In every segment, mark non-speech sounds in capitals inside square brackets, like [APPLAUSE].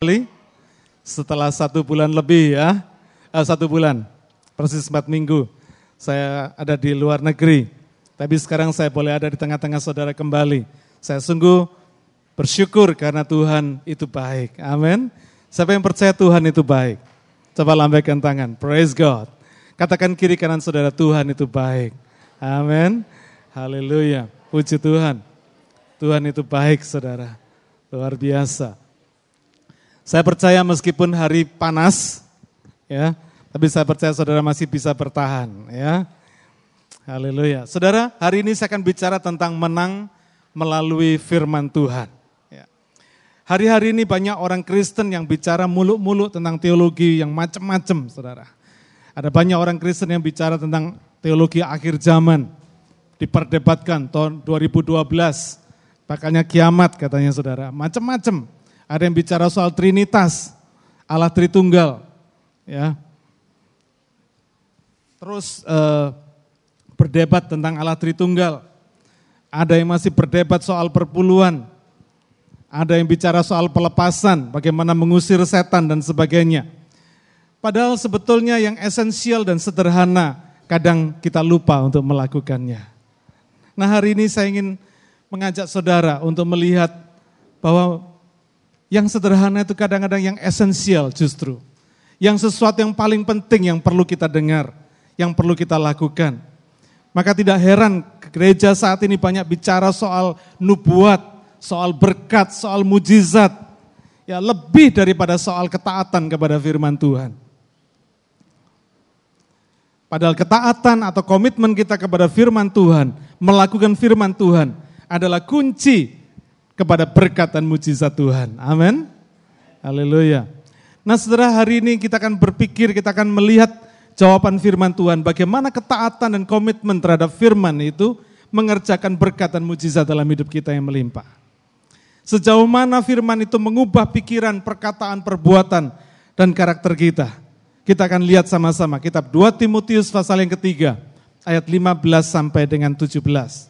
kembali setelah satu bulan lebih ya, eh, satu bulan, persis empat minggu. Saya ada di luar negeri, tapi sekarang saya boleh ada di tengah-tengah saudara kembali. Saya sungguh bersyukur karena Tuhan itu baik. Amin. Siapa yang percaya Tuhan itu baik? Coba lambaikan tangan. Praise God. Katakan kiri kanan saudara Tuhan itu baik. Amin. Haleluya. Puji Tuhan. Tuhan itu baik saudara. Luar biasa. Saya percaya meskipun hari panas, ya, tapi saya percaya saudara masih bisa bertahan, ya. Haleluya. Saudara, hari ini saya akan bicara tentang menang melalui firman Tuhan. Ya. Hari-hari ini banyak orang Kristen yang bicara muluk-muluk tentang teologi yang macam-macam, saudara. Ada banyak orang Kristen yang bicara tentang teologi akhir zaman. Diperdebatkan tahun 2012, bakalnya kiamat katanya saudara. Macam-macam. Ada yang bicara soal Trinitas, Allah Tritunggal, ya. Terus eh, berdebat tentang Allah Tritunggal. Ada yang masih berdebat soal perpuluhan. Ada yang bicara soal pelepasan, bagaimana mengusir setan dan sebagainya. Padahal sebetulnya yang esensial dan sederhana kadang kita lupa untuk melakukannya. Nah hari ini saya ingin mengajak saudara untuk melihat bahwa yang sederhana itu kadang-kadang yang esensial justru. Yang sesuatu yang paling penting yang perlu kita dengar, yang perlu kita lakukan. Maka tidak heran gereja saat ini banyak bicara soal nubuat, soal berkat, soal mujizat. Ya lebih daripada soal ketaatan kepada firman Tuhan. Padahal ketaatan atau komitmen kita kepada firman Tuhan, melakukan firman Tuhan adalah kunci kepada berkat dan mujizat Tuhan. Amin. Haleluya. Nah setelah hari ini kita akan berpikir, kita akan melihat jawaban firman Tuhan. Bagaimana ketaatan dan komitmen terhadap firman itu mengerjakan berkat dan mujizat dalam hidup kita yang melimpah. Sejauh mana firman itu mengubah pikiran, perkataan, perbuatan, dan karakter kita. Kita akan lihat sama-sama kitab 2 Timotius pasal yang ketiga, ayat 15 sampai dengan 17.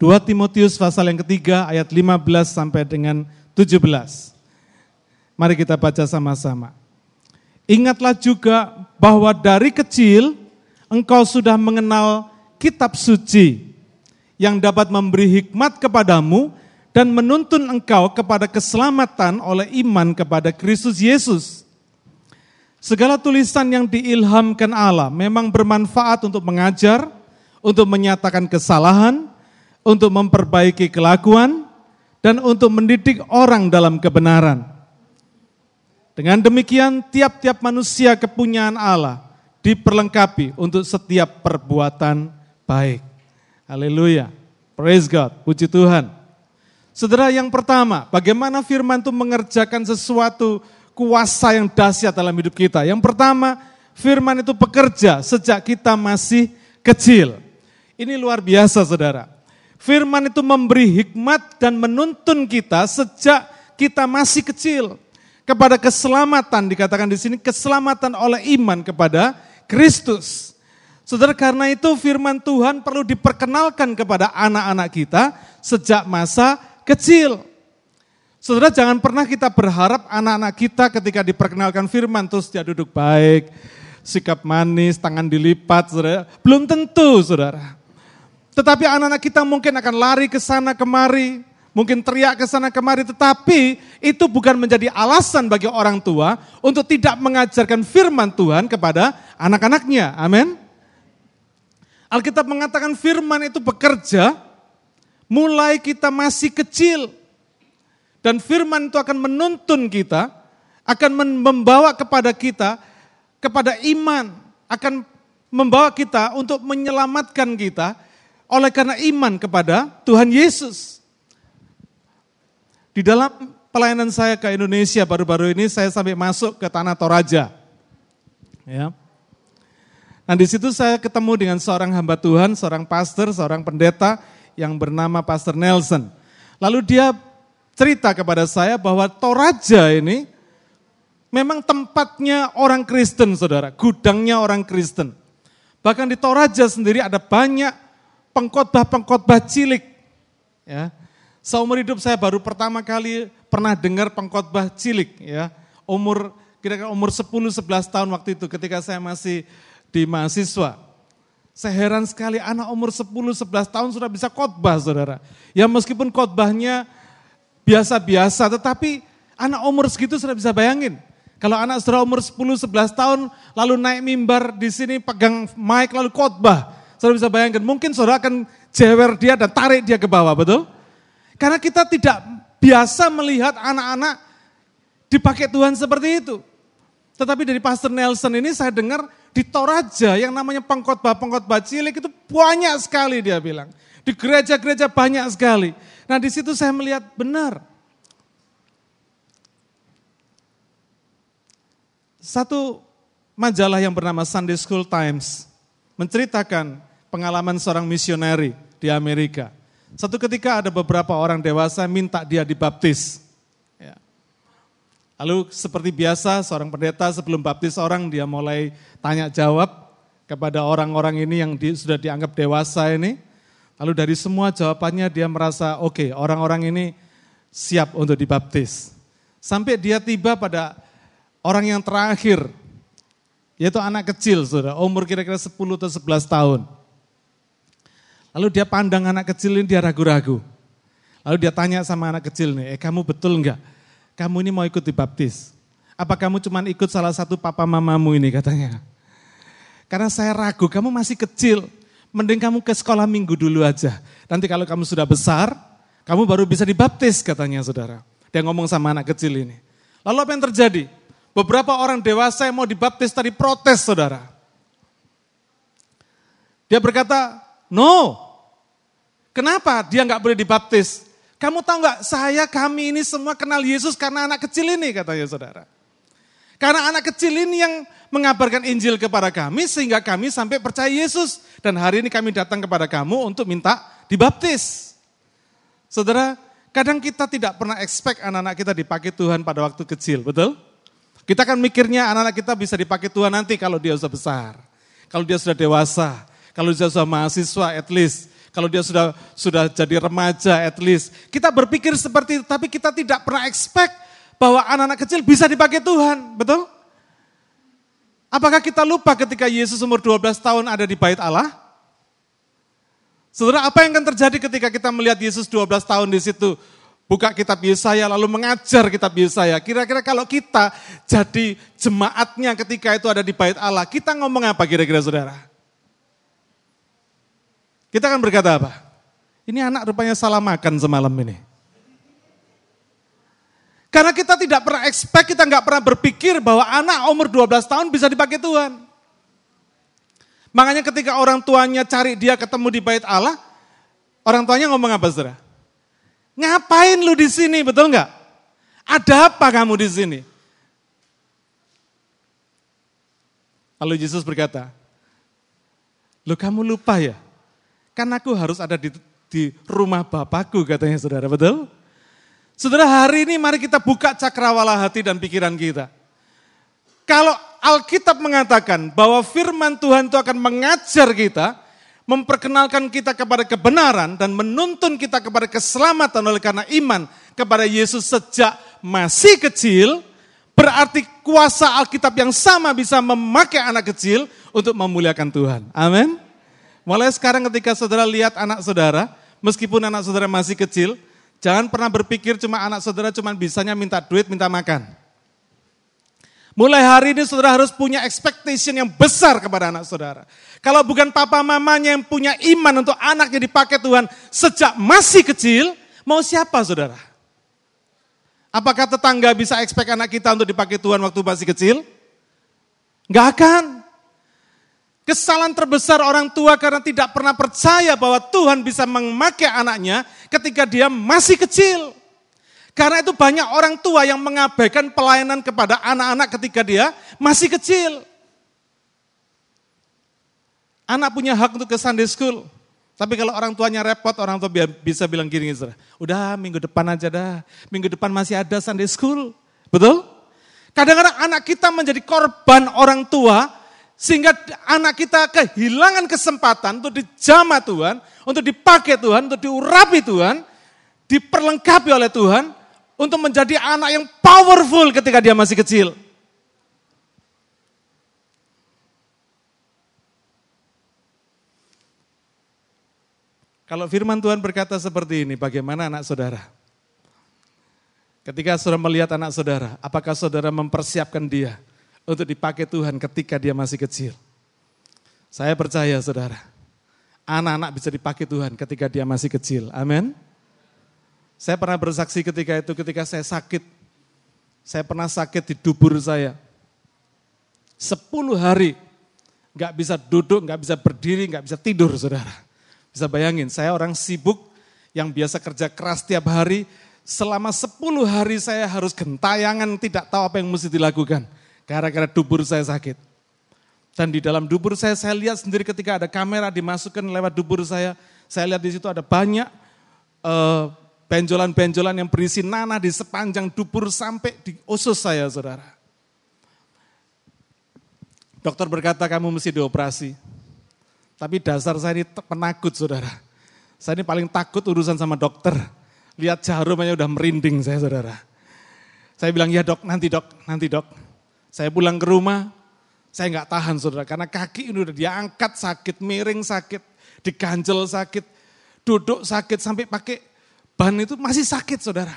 2 Timotius pasal yang ketiga ayat 15 sampai dengan 17. Mari kita baca sama-sama. Ingatlah juga bahwa dari kecil engkau sudah mengenal kitab suci yang dapat memberi hikmat kepadamu dan menuntun engkau kepada keselamatan oleh iman kepada Kristus Yesus. Segala tulisan yang diilhamkan Allah memang bermanfaat untuk mengajar, untuk menyatakan kesalahan, untuk memperbaiki kelakuan, dan untuk mendidik orang dalam kebenaran. Dengan demikian, tiap-tiap manusia kepunyaan Allah diperlengkapi untuk setiap perbuatan baik. Haleluya. Praise God. Puji Tuhan. Saudara yang pertama, bagaimana firman itu mengerjakan sesuatu kuasa yang dahsyat dalam hidup kita. Yang pertama, firman itu bekerja sejak kita masih kecil. Ini luar biasa saudara. Firman itu memberi hikmat dan menuntun kita sejak kita masih kecil kepada keselamatan dikatakan di sini keselamatan oleh iman kepada Kristus. Saudara karena itu firman Tuhan perlu diperkenalkan kepada anak-anak kita sejak masa kecil. Saudara jangan pernah kita berharap anak-anak kita ketika diperkenalkan firman terus dia duduk baik, sikap manis, tangan dilipat, saudara. Belum tentu, saudara. Tetapi anak-anak kita mungkin akan lari ke sana kemari, mungkin teriak ke sana kemari, tetapi itu bukan menjadi alasan bagi orang tua untuk tidak mengajarkan firman Tuhan kepada anak-anaknya. Amin. Alkitab mengatakan firman itu bekerja mulai kita masih kecil. Dan firman itu akan menuntun kita, akan membawa kepada kita, kepada iman, akan membawa kita untuk menyelamatkan kita oleh karena iman kepada Tuhan Yesus. Di dalam pelayanan saya ke Indonesia baru-baru ini saya sampai masuk ke tanah Toraja. Ya. Nah di situ saya ketemu dengan seorang hamba Tuhan, seorang pastor, seorang pendeta yang bernama Pastor Nelson. Lalu dia cerita kepada saya bahwa Toraja ini memang tempatnya orang Kristen saudara, gudangnya orang Kristen. Bahkan di Toraja sendiri ada banyak pengkhotbah-pengkhotbah cilik. Ya. Seumur hidup saya baru pertama kali pernah dengar pengkhotbah cilik ya. Umur kira-kira umur 10 11 tahun waktu itu ketika saya masih di mahasiswa. Saya heran sekali anak umur 10 11 tahun sudah bisa khotbah Saudara. Ya meskipun khotbahnya biasa-biasa tetapi anak umur segitu sudah bisa bayangin. Kalau anak saudara umur 10 11 tahun lalu naik mimbar di sini pegang mic lalu khotbah. Saudara bisa bayangkan mungkin saudara akan jewer dia dan tarik dia ke bawah, betul? Karena kita tidak biasa melihat anak-anak dipakai Tuhan seperti itu. Tetapi dari Pastor Nelson ini saya dengar di Toraja yang namanya pengkhotbah-pengkhotbah cilik itu banyak sekali dia bilang. Di gereja-gereja banyak sekali. Nah di situ saya melihat benar. Satu majalah yang bernama Sunday School Times menceritakan pengalaman seorang misioneri di Amerika. Satu ketika ada beberapa orang dewasa minta dia dibaptis. Ya. Lalu seperti biasa seorang pendeta sebelum baptis orang dia mulai tanya jawab kepada orang-orang ini yang di, sudah dianggap dewasa ini. Lalu dari semua jawabannya dia merasa oke okay, orang-orang ini siap untuk dibaptis. Sampai dia tiba pada orang yang terakhir, yaitu anak kecil, sudah umur kira-kira 10 atau 11 tahun. Lalu dia pandang anak kecil ini dia ragu-ragu. Lalu dia tanya sama anak kecil nih, eh kamu betul enggak? Kamu ini mau ikut dibaptis? Apa kamu cuma ikut salah satu papa mamamu ini katanya? Karena saya ragu, kamu masih kecil. Mending kamu ke sekolah minggu dulu aja. Nanti kalau kamu sudah besar, kamu baru bisa dibaptis katanya saudara. Dia ngomong sama anak kecil ini. Lalu apa yang terjadi? Beberapa orang dewasa yang mau dibaptis tadi protes saudara. Dia berkata, No. Kenapa dia nggak boleh dibaptis? Kamu tahu nggak, saya kami ini semua kenal Yesus karena anak kecil ini katanya saudara. Karena anak kecil ini yang mengabarkan Injil kepada kami sehingga kami sampai percaya Yesus. Dan hari ini kami datang kepada kamu untuk minta dibaptis. Saudara, kadang kita tidak pernah expect anak-anak kita dipakai Tuhan pada waktu kecil, betul? Kita kan mikirnya anak-anak kita bisa dipakai Tuhan nanti kalau dia sudah besar. Kalau dia sudah dewasa, kalau dia sudah mahasiswa at least, kalau dia sudah sudah jadi remaja at least. Kita berpikir seperti itu, tapi kita tidak pernah expect bahwa anak-anak kecil bisa dipakai Tuhan, betul? Apakah kita lupa ketika Yesus umur 12 tahun ada di bait Allah? Saudara, apa yang akan terjadi ketika kita melihat Yesus 12 tahun di situ? Buka kitab Yesaya lalu mengajar kitab Yesaya. Kira-kira kalau kita jadi jemaatnya ketika itu ada di bait Allah, kita ngomong apa kira-kira saudara? Kita akan berkata apa? Ini anak rupanya salah makan semalam ini. Karena kita tidak pernah expect, kita nggak pernah berpikir bahwa anak umur 12 tahun bisa dipakai Tuhan. Makanya ketika orang tuanya cari dia ketemu di bait Allah, orang tuanya ngomong apa saudara? Ngapain lu di sini, betul nggak? Ada apa kamu di sini? Lalu Yesus berkata, lu kamu lupa ya? Kan aku harus ada di, di rumah Bapakku katanya saudara, betul? Saudara hari ini mari kita buka cakrawala hati dan pikiran kita. Kalau Alkitab mengatakan bahwa firman Tuhan itu akan mengajar kita, memperkenalkan kita kepada kebenaran dan menuntun kita kepada keselamatan oleh karena iman kepada Yesus sejak masih kecil, berarti kuasa Alkitab yang sama bisa memakai anak kecil untuk memuliakan Tuhan. Amin. Mulai sekarang ketika saudara lihat anak saudara, meskipun anak saudara masih kecil, jangan pernah berpikir cuma anak saudara cuma bisanya minta duit, minta makan. Mulai hari ini saudara harus punya expectation yang besar kepada anak saudara. Kalau bukan papa mamanya yang punya iman untuk anaknya dipakai Tuhan sejak masih kecil, mau siapa saudara? Apakah tetangga bisa expect anak kita untuk dipakai Tuhan waktu masih kecil? Enggak akan. Kesalahan terbesar orang tua karena tidak pernah percaya bahwa Tuhan bisa memakai anaknya ketika dia masih kecil. Karena itu banyak orang tua yang mengabaikan pelayanan kepada anak-anak ketika dia masih kecil. Anak punya hak untuk ke Sunday school. Tapi kalau orang tuanya repot, orang tua bisa bilang gini, udah minggu depan aja dah. Minggu depan masih ada Sunday school. Betul? Kadang-kadang anak kita menjadi korban orang tua sehingga anak kita kehilangan kesempatan untuk dijamah Tuhan, untuk dipakai Tuhan, untuk diurapi Tuhan. diperlengkapi oleh Tuhan untuk menjadi anak yang powerful ketika dia masih kecil. Kalau firman Tuhan berkata seperti ini, bagaimana anak saudara? Ketika saudara melihat anak saudara, apakah saudara mempersiapkan dia untuk dipakai Tuhan ketika dia masih kecil? Saya percaya saudara, anak-anak bisa dipakai Tuhan ketika dia masih kecil. Amin. Saya pernah bersaksi ketika itu, ketika saya sakit. Saya pernah sakit di dubur saya. Sepuluh hari, nggak bisa duduk, nggak bisa berdiri, nggak bisa tidur saudara. Bisa bayangin, saya orang sibuk yang biasa kerja keras tiap hari, selama 10 hari saya harus gentayangan, tidak tahu apa yang mesti dilakukan. Gara-gara dubur saya sakit. Dan di dalam dubur saya, saya lihat sendiri ketika ada kamera dimasukkan lewat dubur saya, saya lihat di situ ada banyak uh, benjolan-benjolan yang berisi nanah di sepanjang dubur sampai di usus saya, saudara. Dokter berkata kamu mesti dioperasi. Tapi dasar saya ini penakut saudara. Saya ini paling takut urusan sama dokter. Lihat jarum aja udah merinding saya saudara. Saya bilang ya dok, nanti dok, nanti dok. Saya pulang ke rumah, saya nggak tahan saudara. Karena kaki ini udah diangkat sakit, miring sakit, diganjel sakit, duduk sakit, sampai pakai ban itu masih sakit saudara.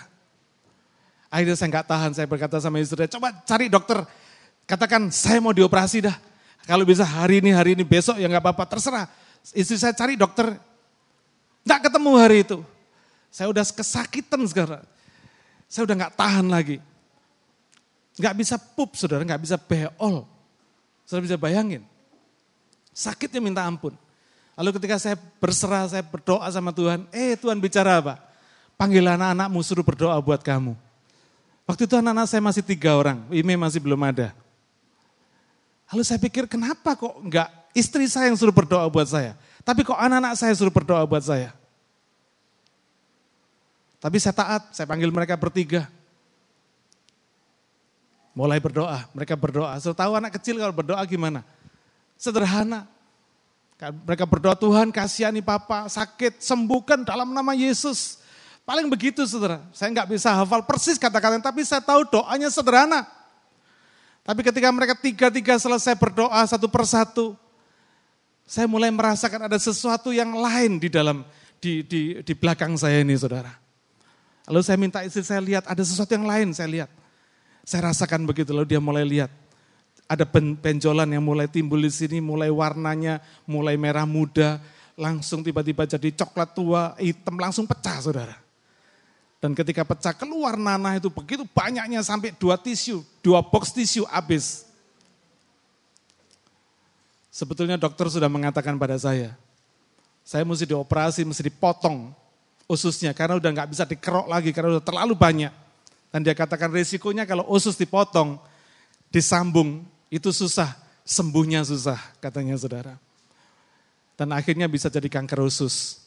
Akhirnya saya nggak tahan, saya berkata sama istri, coba cari dokter. Katakan saya mau dioperasi dah. Kalau bisa hari ini, hari ini, besok ya nggak apa-apa, terserah. Istri saya cari dokter, nggak ketemu hari itu. Saya udah kesakitan sekarang. Saya udah nggak tahan lagi. Nggak bisa pup, saudara, nggak bisa beol. Saudara bisa bayangin. Sakitnya minta ampun. Lalu ketika saya berserah, saya berdoa sama Tuhan, eh Tuhan bicara apa? Panggil anak-anakmu suruh berdoa buat kamu. Waktu itu anak-anak saya masih tiga orang, Ime masih belum ada. Lalu saya pikir kenapa kok enggak istri saya yang suruh berdoa buat saya. Tapi kok anak-anak saya suruh berdoa buat saya. Tapi saya taat, saya panggil mereka bertiga. Mulai berdoa, mereka berdoa. Saya tahu anak kecil kalau berdoa gimana. Sederhana. Mereka berdoa, Tuhan kasihani papa, sakit, sembuhkan dalam nama Yesus. Paling begitu saudara. Saya nggak bisa hafal persis kata-kata, tapi saya tahu doanya sederhana. Tapi ketika mereka tiga-tiga selesai berdoa satu persatu, saya mulai merasakan ada sesuatu yang lain di dalam di, di, di belakang saya ini saudara. Lalu saya minta istri saya lihat, ada sesuatu yang lain saya lihat. Saya rasakan begitu, lalu dia mulai lihat. Ada benjolan yang mulai timbul di sini, mulai warnanya, mulai merah muda, langsung tiba-tiba jadi coklat tua, hitam, langsung pecah saudara. Dan ketika pecah keluar nanah itu begitu banyaknya sampai dua tisu, dua box tisu habis. Sebetulnya dokter sudah mengatakan pada saya, saya mesti dioperasi, mesti dipotong ususnya karena udah nggak bisa dikerok lagi karena udah terlalu banyak. Dan dia katakan risikonya kalau usus dipotong, disambung itu susah, sembuhnya susah katanya saudara. Dan akhirnya bisa jadi kanker usus.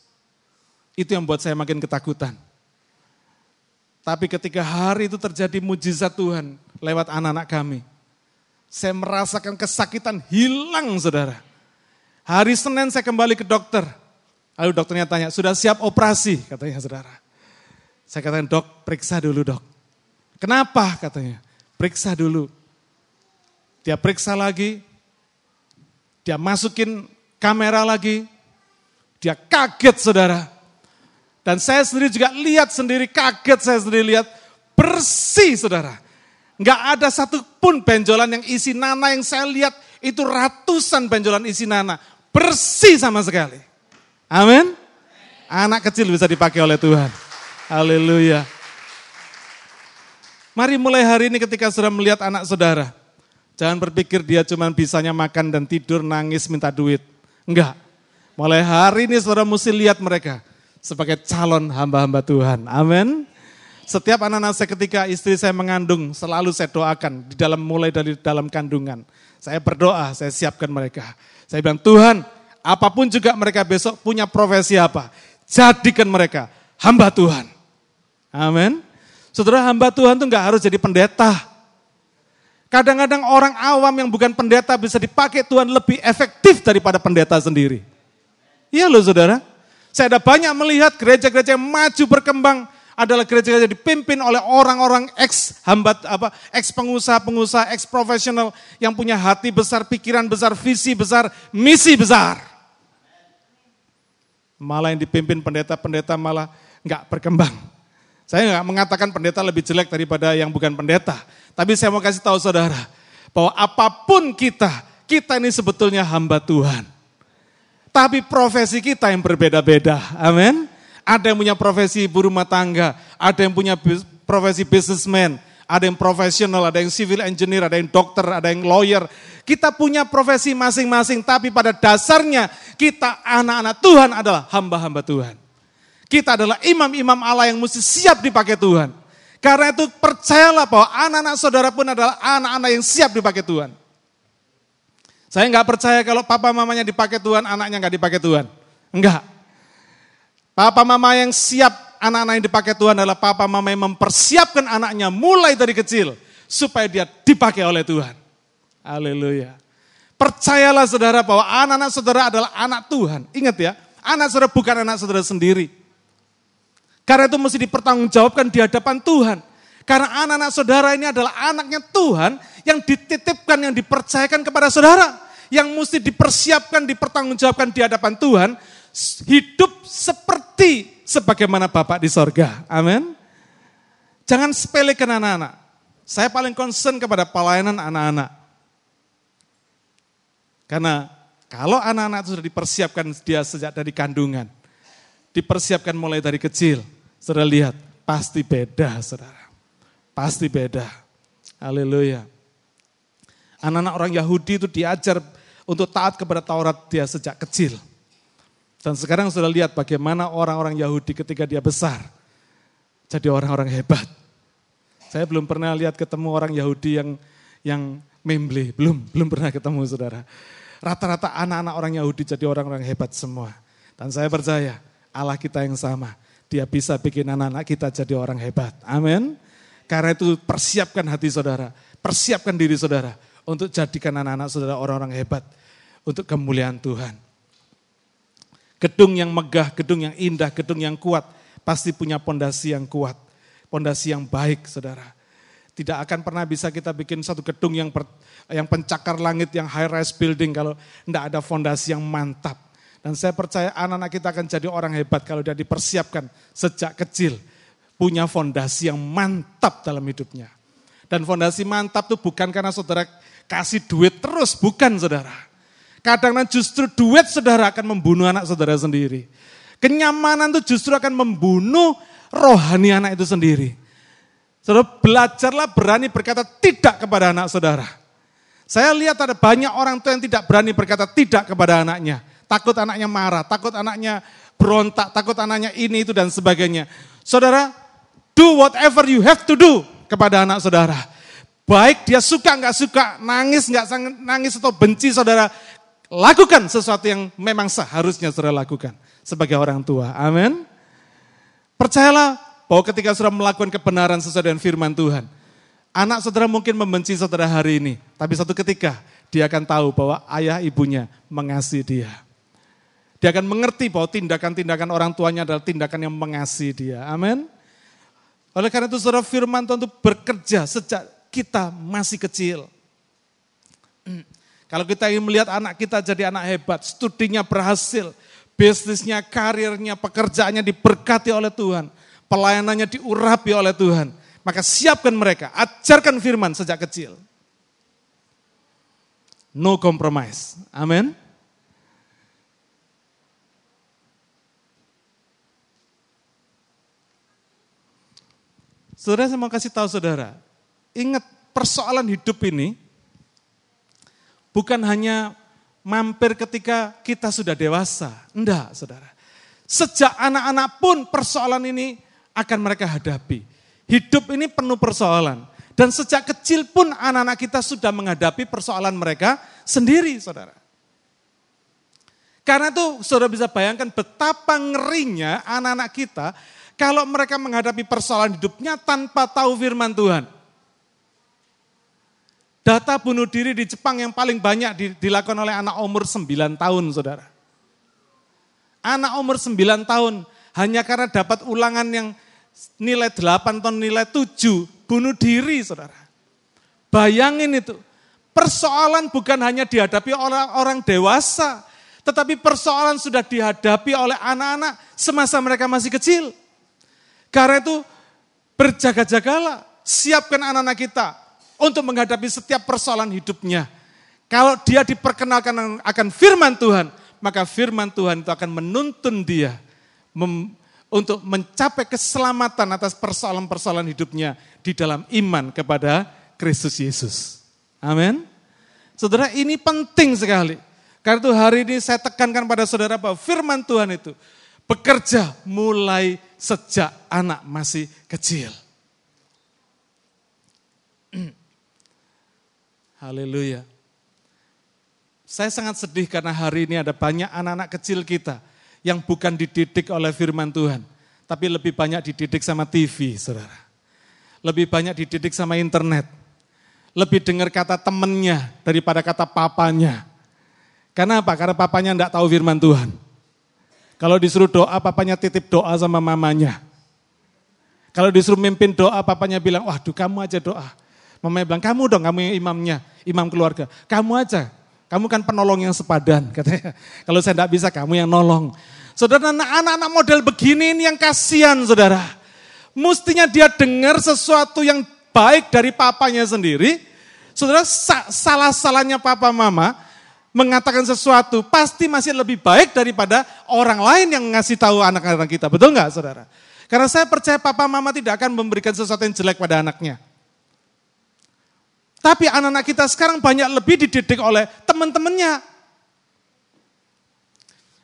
Itu yang buat saya makin ketakutan. Tapi ketika hari itu terjadi mujizat Tuhan lewat anak-anak kami. Saya merasakan kesakitan hilang saudara. Hari Senin saya kembali ke dokter. Lalu dokternya tanya, sudah siap operasi? Katanya saudara. Saya katakan, dok periksa dulu dok. Kenapa katanya? Periksa dulu. Dia periksa lagi. Dia masukin kamera lagi. Dia kaget saudara. Dan saya sendiri juga lihat sendiri, kaget saya sendiri lihat, bersih saudara. Nggak ada satupun benjolan yang isi nana yang saya lihat, itu ratusan benjolan isi nana. Bersih sama sekali. Amin. Anak kecil bisa dipakai oleh Tuhan. Haleluya. Mari mulai hari ini ketika sudah melihat anak saudara. Jangan berpikir dia cuma bisanya makan dan tidur, nangis, minta duit. Enggak. Mulai hari ini saudara mesti lihat mereka sebagai calon hamba-hamba Tuhan. Amin. Setiap anak-anak saya ketika istri saya mengandung, selalu saya doakan di dalam mulai dari dalam kandungan. Saya berdoa, saya siapkan mereka. Saya bilang, Tuhan, apa pun juga mereka besok punya profesi apa, jadikan mereka hamba Tuhan. Amin. Saudara hamba Tuhan itu nggak harus jadi pendeta. Kadang-kadang orang awam yang bukan pendeta bisa dipakai Tuhan lebih efektif daripada pendeta sendiri. Iya loh saudara. Saya ada banyak melihat gereja-gereja yang maju berkembang, adalah gereja-gereja dipimpin oleh orang-orang ex hamba apa ex pengusaha-pengusaha, ex profesional yang punya hati besar, pikiran besar, visi besar, misi besar. Malah yang dipimpin pendeta-pendeta malah nggak berkembang. Saya nggak mengatakan pendeta lebih jelek daripada yang bukan pendeta. Tapi saya mau kasih tahu saudara, bahwa apa pun kita, kita ini sebetulnya hamba Tuhan. Tapi profesi kita yang berbeda-beda. Amin. Ada yang punya profesi ibu rumah tangga, ada yang punya profesi businessman, ada yang profesional, ada yang civil engineer, ada yang dokter, ada yang lawyer. Kita punya profesi masing-masing, tapi pada dasarnya kita anak-anak Tuhan adalah hamba-hamba Tuhan. Kita adalah imam-imam Allah yang mesti siap dipakai Tuhan. Karena itu percayalah bahwa anak-anak saudara pun adalah anak-anak yang siap dipakai Tuhan. Saya nggak percaya kalau papa mamanya dipakai Tuhan, anaknya nggak dipakai Tuhan. Enggak. Papa mama yang siap anak-anak yang dipakai Tuhan adalah papa mama yang mempersiapkan anaknya mulai dari kecil supaya dia dipakai oleh Tuhan. Haleluya. Percayalah saudara bahwa anak-anak saudara adalah anak Tuhan. Ingat ya, anak saudara bukan anak saudara sendiri. Karena itu mesti dipertanggungjawabkan di hadapan Tuhan. Karena anak-anak saudara ini adalah anaknya Tuhan yang dititipkan, yang dipercayakan kepada saudara yang mesti dipersiapkan, dipertanggungjawabkan di hadapan Tuhan, hidup seperti sebagaimana Bapak di sorga. Amin. Jangan sepelekan anak-anak. Saya paling concern kepada pelayanan anak-anak. Karena kalau anak-anak sudah dipersiapkan dia sejak dari kandungan, dipersiapkan mulai dari kecil, saudara lihat, pasti beda saudara. Pasti beda. Haleluya. Anak-anak orang Yahudi itu diajar untuk taat kepada Taurat dia sejak kecil. Dan sekarang sudah lihat bagaimana orang-orang Yahudi ketika dia besar. Jadi orang-orang hebat. Saya belum pernah lihat ketemu orang Yahudi yang yang memble, belum, belum pernah ketemu saudara. Rata-rata anak-anak orang Yahudi jadi orang-orang hebat semua. Dan saya percaya Allah kita yang sama. Dia bisa bikin anak-anak kita jadi orang hebat. Amin. Karena itu persiapkan hati saudara. Persiapkan diri saudara untuk jadikan anak-anak saudara orang-orang hebat untuk kemuliaan Tuhan. Gedung yang megah, gedung yang indah, gedung yang kuat pasti punya pondasi yang kuat, pondasi yang baik, saudara. Tidak akan pernah bisa kita bikin satu gedung yang per, yang pencakar langit, yang high rise building kalau tidak ada fondasi yang mantap. Dan saya percaya anak-anak kita akan jadi orang hebat kalau dia dipersiapkan sejak kecil. Punya fondasi yang mantap dalam hidupnya. Dan fondasi mantap itu bukan karena saudara kasih duit terus, bukan saudara. Kadang justru duit saudara akan membunuh anak saudara sendiri. Kenyamanan itu justru akan membunuh rohani anak itu sendiri. Saudara belajarlah berani berkata tidak kepada anak saudara. Saya lihat ada banyak orang tua yang tidak berani berkata tidak kepada anaknya. Takut anaknya marah, takut anaknya berontak, takut anaknya ini itu dan sebagainya. Saudara, do whatever you have to do kepada anak saudara. Baik dia suka nggak suka, nangis nggak nangis atau benci saudara, lakukan sesuatu yang memang seharusnya saudara lakukan sebagai orang tua. Amin. Percayalah bahwa ketika saudara melakukan kebenaran sesuai dengan firman Tuhan, anak saudara mungkin membenci saudara hari ini, tapi satu ketika dia akan tahu bahwa ayah ibunya mengasihi dia. Dia akan mengerti bahwa tindakan-tindakan orang tuanya adalah tindakan yang mengasihi dia. Amin. Oleh karena itu saudara firman Tuhan itu bekerja sejak kita masih kecil. Kalau kita ingin melihat anak kita jadi anak hebat, studinya berhasil, bisnisnya, karirnya, pekerjaannya diberkati oleh Tuhan, pelayanannya diurapi oleh Tuhan, maka siapkan mereka, ajarkan firman sejak kecil. No compromise. Amin. Saudara saya mau kasih tahu saudara, Ingat persoalan hidup ini bukan hanya mampir ketika kita sudah dewasa. Enggak, saudara. Sejak anak-anak pun persoalan ini akan mereka hadapi. Hidup ini penuh persoalan. Dan sejak kecil pun anak-anak kita sudah menghadapi persoalan mereka sendiri, saudara. Karena itu saudara bisa bayangkan betapa ngerinya anak-anak kita kalau mereka menghadapi persoalan hidupnya tanpa tahu firman Tuhan. Data bunuh diri di Jepang yang paling banyak dilakukan oleh anak umur 9 tahun, saudara. Anak umur 9 tahun hanya karena dapat ulangan yang nilai 8 atau nilai 7, bunuh diri saudara. Bayangin itu, persoalan bukan hanya dihadapi oleh orang dewasa, tetapi persoalan sudah dihadapi oleh anak-anak semasa mereka masih kecil. Karena itu berjaga-jagalah, siapkan anak-anak kita untuk menghadapi setiap persoalan hidupnya. Kalau dia diperkenalkan akan firman Tuhan, maka firman Tuhan itu akan menuntun dia untuk mencapai keselamatan atas persoalan-persoalan hidupnya di dalam iman kepada Kristus Yesus. Amin. Saudara, ini penting sekali. Karena itu hari ini saya tekankan pada saudara bahwa firman Tuhan itu bekerja mulai sejak anak masih kecil. [CLEARS THROAT] Haleluya. Saya sangat sedih karena hari ini ada banyak anak-anak kecil kita yang bukan dididik oleh firman Tuhan, tapi lebih banyak dididik sama TV, saudara. Lebih banyak dididik sama internet. Lebih dengar kata temennya daripada kata papanya. Karena apa? Karena papanya enggak tahu firman Tuhan. Kalau disuruh doa, papanya titip doa sama mamanya. Kalau disuruh mimpin doa, papanya bilang, waduh kamu aja doa. Mamanya bilang, kamu dong, kamu yang imamnya, imam keluarga. Kamu aja, kamu kan penolong yang sepadan. [LAUGHS] Katanya, kalau saya tidak bisa, kamu yang nolong. Saudara, anak-anak model begini ini yang kasihan, saudara. Mestinya dia dengar sesuatu yang baik dari papanya sendiri. Saudara, salah-salahnya papa mama, mengatakan sesuatu pasti masih lebih baik daripada orang lain yang ngasih tahu anak-anak kita. Betul nggak saudara? Karena saya percaya papa mama tidak akan memberikan sesuatu yang jelek pada anaknya. Tapi anak-anak kita sekarang banyak lebih dididik oleh teman-temannya.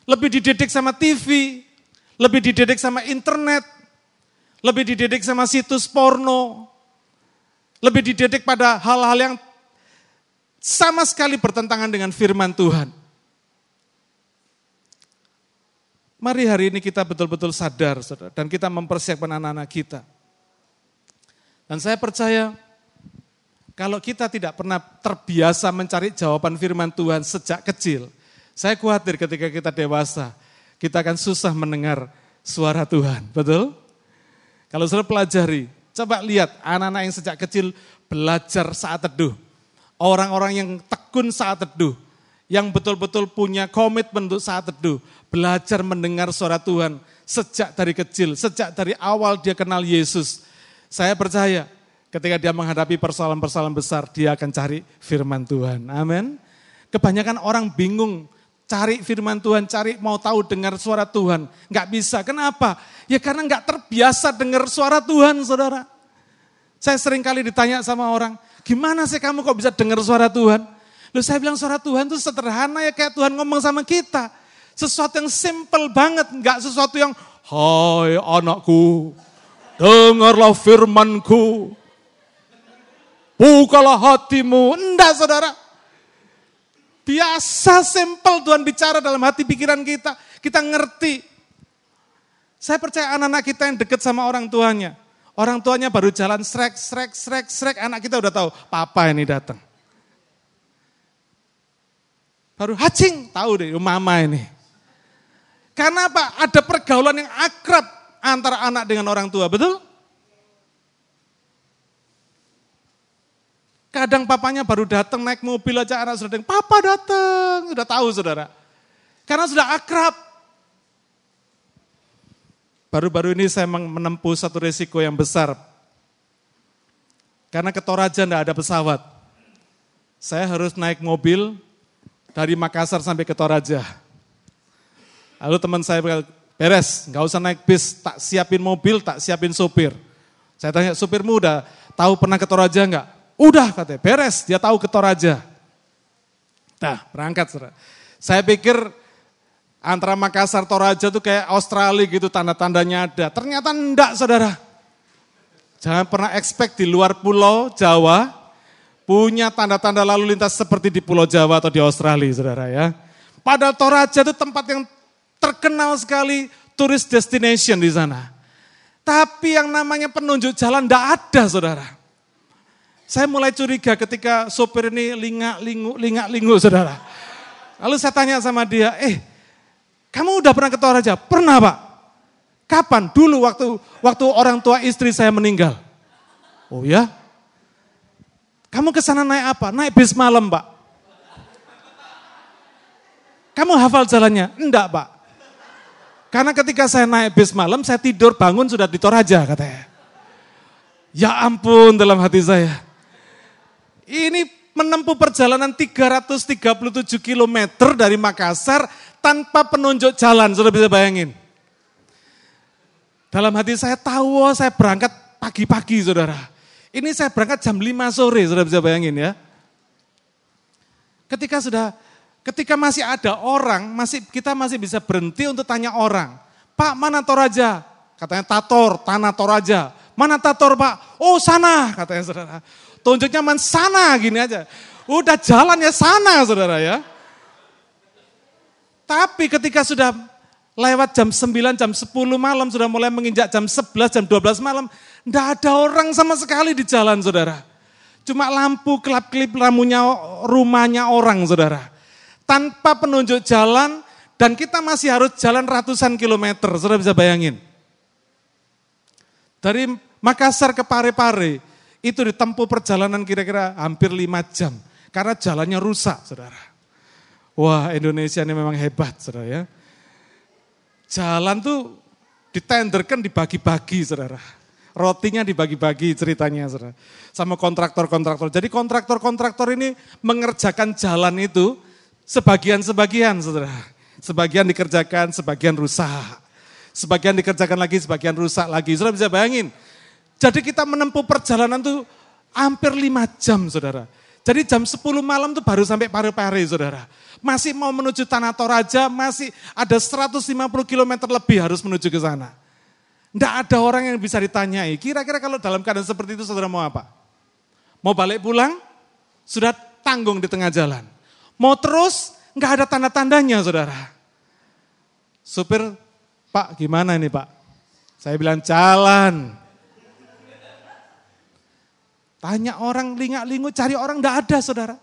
Lebih dididik sama TV, lebih dididik sama internet, lebih dididik sama situs porno, lebih dididik pada hal-hal yang sama sekali bertentangan dengan firman Tuhan. Mari hari ini kita betul-betul sadar saudara, dan kita mempersiapkan anak-anak kita. Dan saya percaya kalau kita tidak pernah terbiasa mencari jawaban firman Tuhan sejak kecil, saya khawatir ketika kita dewasa, kita akan susah mendengar suara Tuhan. Betul? Kalau sudah pelajari, coba lihat anak-anak yang sejak kecil belajar saat teduh orang-orang yang tekun saat teduh, yang betul-betul punya komitmen untuk saat teduh, belajar mendengar suara Tuhan sejak dari kecil, sejak dari awal dia kenal Yesus. Saya percaya ketika dia menghadapi persoalan-persoalan besar, dia akan cari firman Tuhan. Amin. Kebanyakan orang bingung cari firman Tuhan, cari mau tahu dengar suara Tuhan. Enggak bisa, kenapa? Ya karena enggak terbiasa dengar suara Tuhan, saudara. Saya sering kali ditanya sama orang, Gimana sih kamu kok bisa dengar suara Tuhan? Lalu saya bilang suara Tuhan itu sederhana ya kayak Tuhan ngomong sama kita. Sesuatu yang simple banget, nggak sesuatu yang, Hai anakku, dengarlah firmanku. Bukalah hatimu. Enggak saudara. Biasa simple Tuhan bicara dalam hati pikiran kita. Kita ngerti. Saya percaya anak-anak kita yang dekat sama orang tuanya. Orang tuanya baru jalan srek, srek, srek, srek, anak kita udah tahu, papa ini datang. Baru hacing, tahu deh, mama ini. Karena apa? Ada pergaulan yang akrab antara anak dengan orang tua, betul? Kadang papanya baru datang naik mobil aja anak sudah datang, papa datang, sudah tahu saudara. Karena sudah akrab. Baru-baru ini saya menempuh satu resiko yang besar. Karena ke Toraja tidak ada pesawat. Saya harus naik mobil dari Makassar sampai ke Toraja. Lalu teman saya beres, nggak usah naik bis, tak siapin mobil, tak siapin sopir. Saya tanya, supirmu udah tahu pernah ke Toraja nggak? Udah katanya, beres, dia tahu ke Toraja. Nah, berangkat. Saya pikir Antara Makassar Toraja tuh kayak Australia gitu tanda-tandanya ada. Ternyata enggak saudara. Jangan pernah expect di luar pulau Jawa punya tanda-tanda lalu lintas seperti di pulau Jawa atau di Australia saudara ya. Padahal Toraja itu tempat yang terkenal sekali turis destination di sana. Tapi yang namanya penunjuk jalan enggak ada saudara. Saya mulai curiga ketika sopir ini lingak-lingu, lingak-lingu saudara. Lalu saya tanya sama dia, eh kamu udah pernah ke Toraja? Pernah pak. Kapan? Dulu waktu waktu orang tua istri saya meninggal. Oh ya? Kamu ke sana naik apa? Naik bis malam, Pak. Kamu hafal jalannya? Enggak, Pak. Karena ketika saya naik bis malam, saya tidur bangun sudah di Toraja katanya. Ya ampun dalam hati saya. Ini menempuh perjalanan 337 km dari Makassar tanpa penunjuk jalan, sudah bisa bayangin. Dalam hati saya tahu, oh, saya berangkat pagi-pagi saudara. Ini saya berangkat jam 5 sore, sudah bisa bayangin ya. Ketika sudah Ketika masih ada orang, masih kita masih bisa berhenti untuk tanya orang. Pak, mana Toraja? Katanya Tator, tanah Toraja. Mana Tator, Pak? Oh, sana, katanya saudara. Tunjuknya man sana, gini aja. Udah jalan ya sana, saudara ya. Tapi ketika sudah lewat jam 9, jam 10 malam, sudah mulai menginjak jam 11, jam 12 malam, enggak ada orang sama sekali di jalan, saudara. Cuma lampu kelap-kelip ramunya rumahnya orang, saudara tanpa penunjuk jalan dan kita masih harus jalan ratusan kilometer. Sudah bisa bayangin. Dari Makassar ke Parepare itu ditempuh perjalanan kira-kira hampir lima jam karena jalannya rusak, Saudara. Wah, Indonesia ini memang hebat, Saudara ya. Jalan tuh ditenderkan dibagi-bagi, Saudara. Rotinya dibagi-bagi ceritanya, Saudara. Sama kontraktor-kontraktor. Jadi kontraktor-kontraktor ini mengerjakan jalan itu Sebagian-sebagian, saudara. Sebagian dikerjakan, sebagian rusak. Sebagian dikerjakan lagi, sebagian rusak lagi. Saudara bisa bayangin. Jadi kita menempuh perjalanan tuh hampir lima jam, saudara. Jadi jam 10 malam tuh baru sampai Pare-Pare, saudara. Masih mau menuju Tanah Toraja, masih ada 150 km lebih harus menuju ke sana. Tidak ada orang yang bisa ditanyai, kira-kira kalau dalam keadaan seperti itu saudara mau apa? Mau balik pulang? Sudah tanggung di tengah jalan. Mau terus, nggak ada tanda-tandanya saudara. Supir, Pak gimana ini Pak? Saya bilang jalan. Tanya orang lingak-lingu, cari orang nggak ada saudara.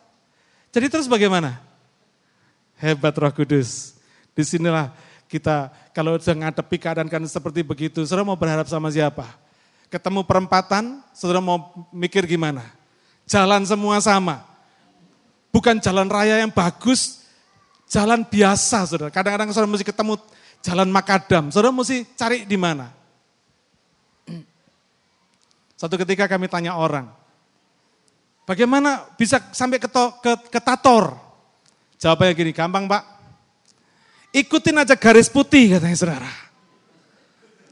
Jadi terus bagaimana? Hebat roh kudus. Di sinilah kita kalau ngadepi keadaan-keadaan seperti begitu, saudara mau berharap sama siapa? Ketemu perempatan, saudara mau mikir gimana? Jalan semua sama. Bukan jalan raya yang bagus, jalan biasa, saudara. Kadang-kadang saudara mesti ketemu jalan makadam, saudara mesti cari di mana. Satu ketika kami tanya orang, bagaimana bisa sampai ke, ke, ke Tator? Jawabannya gini, gampang pak. Ikutin aja garis putih katanya saudara.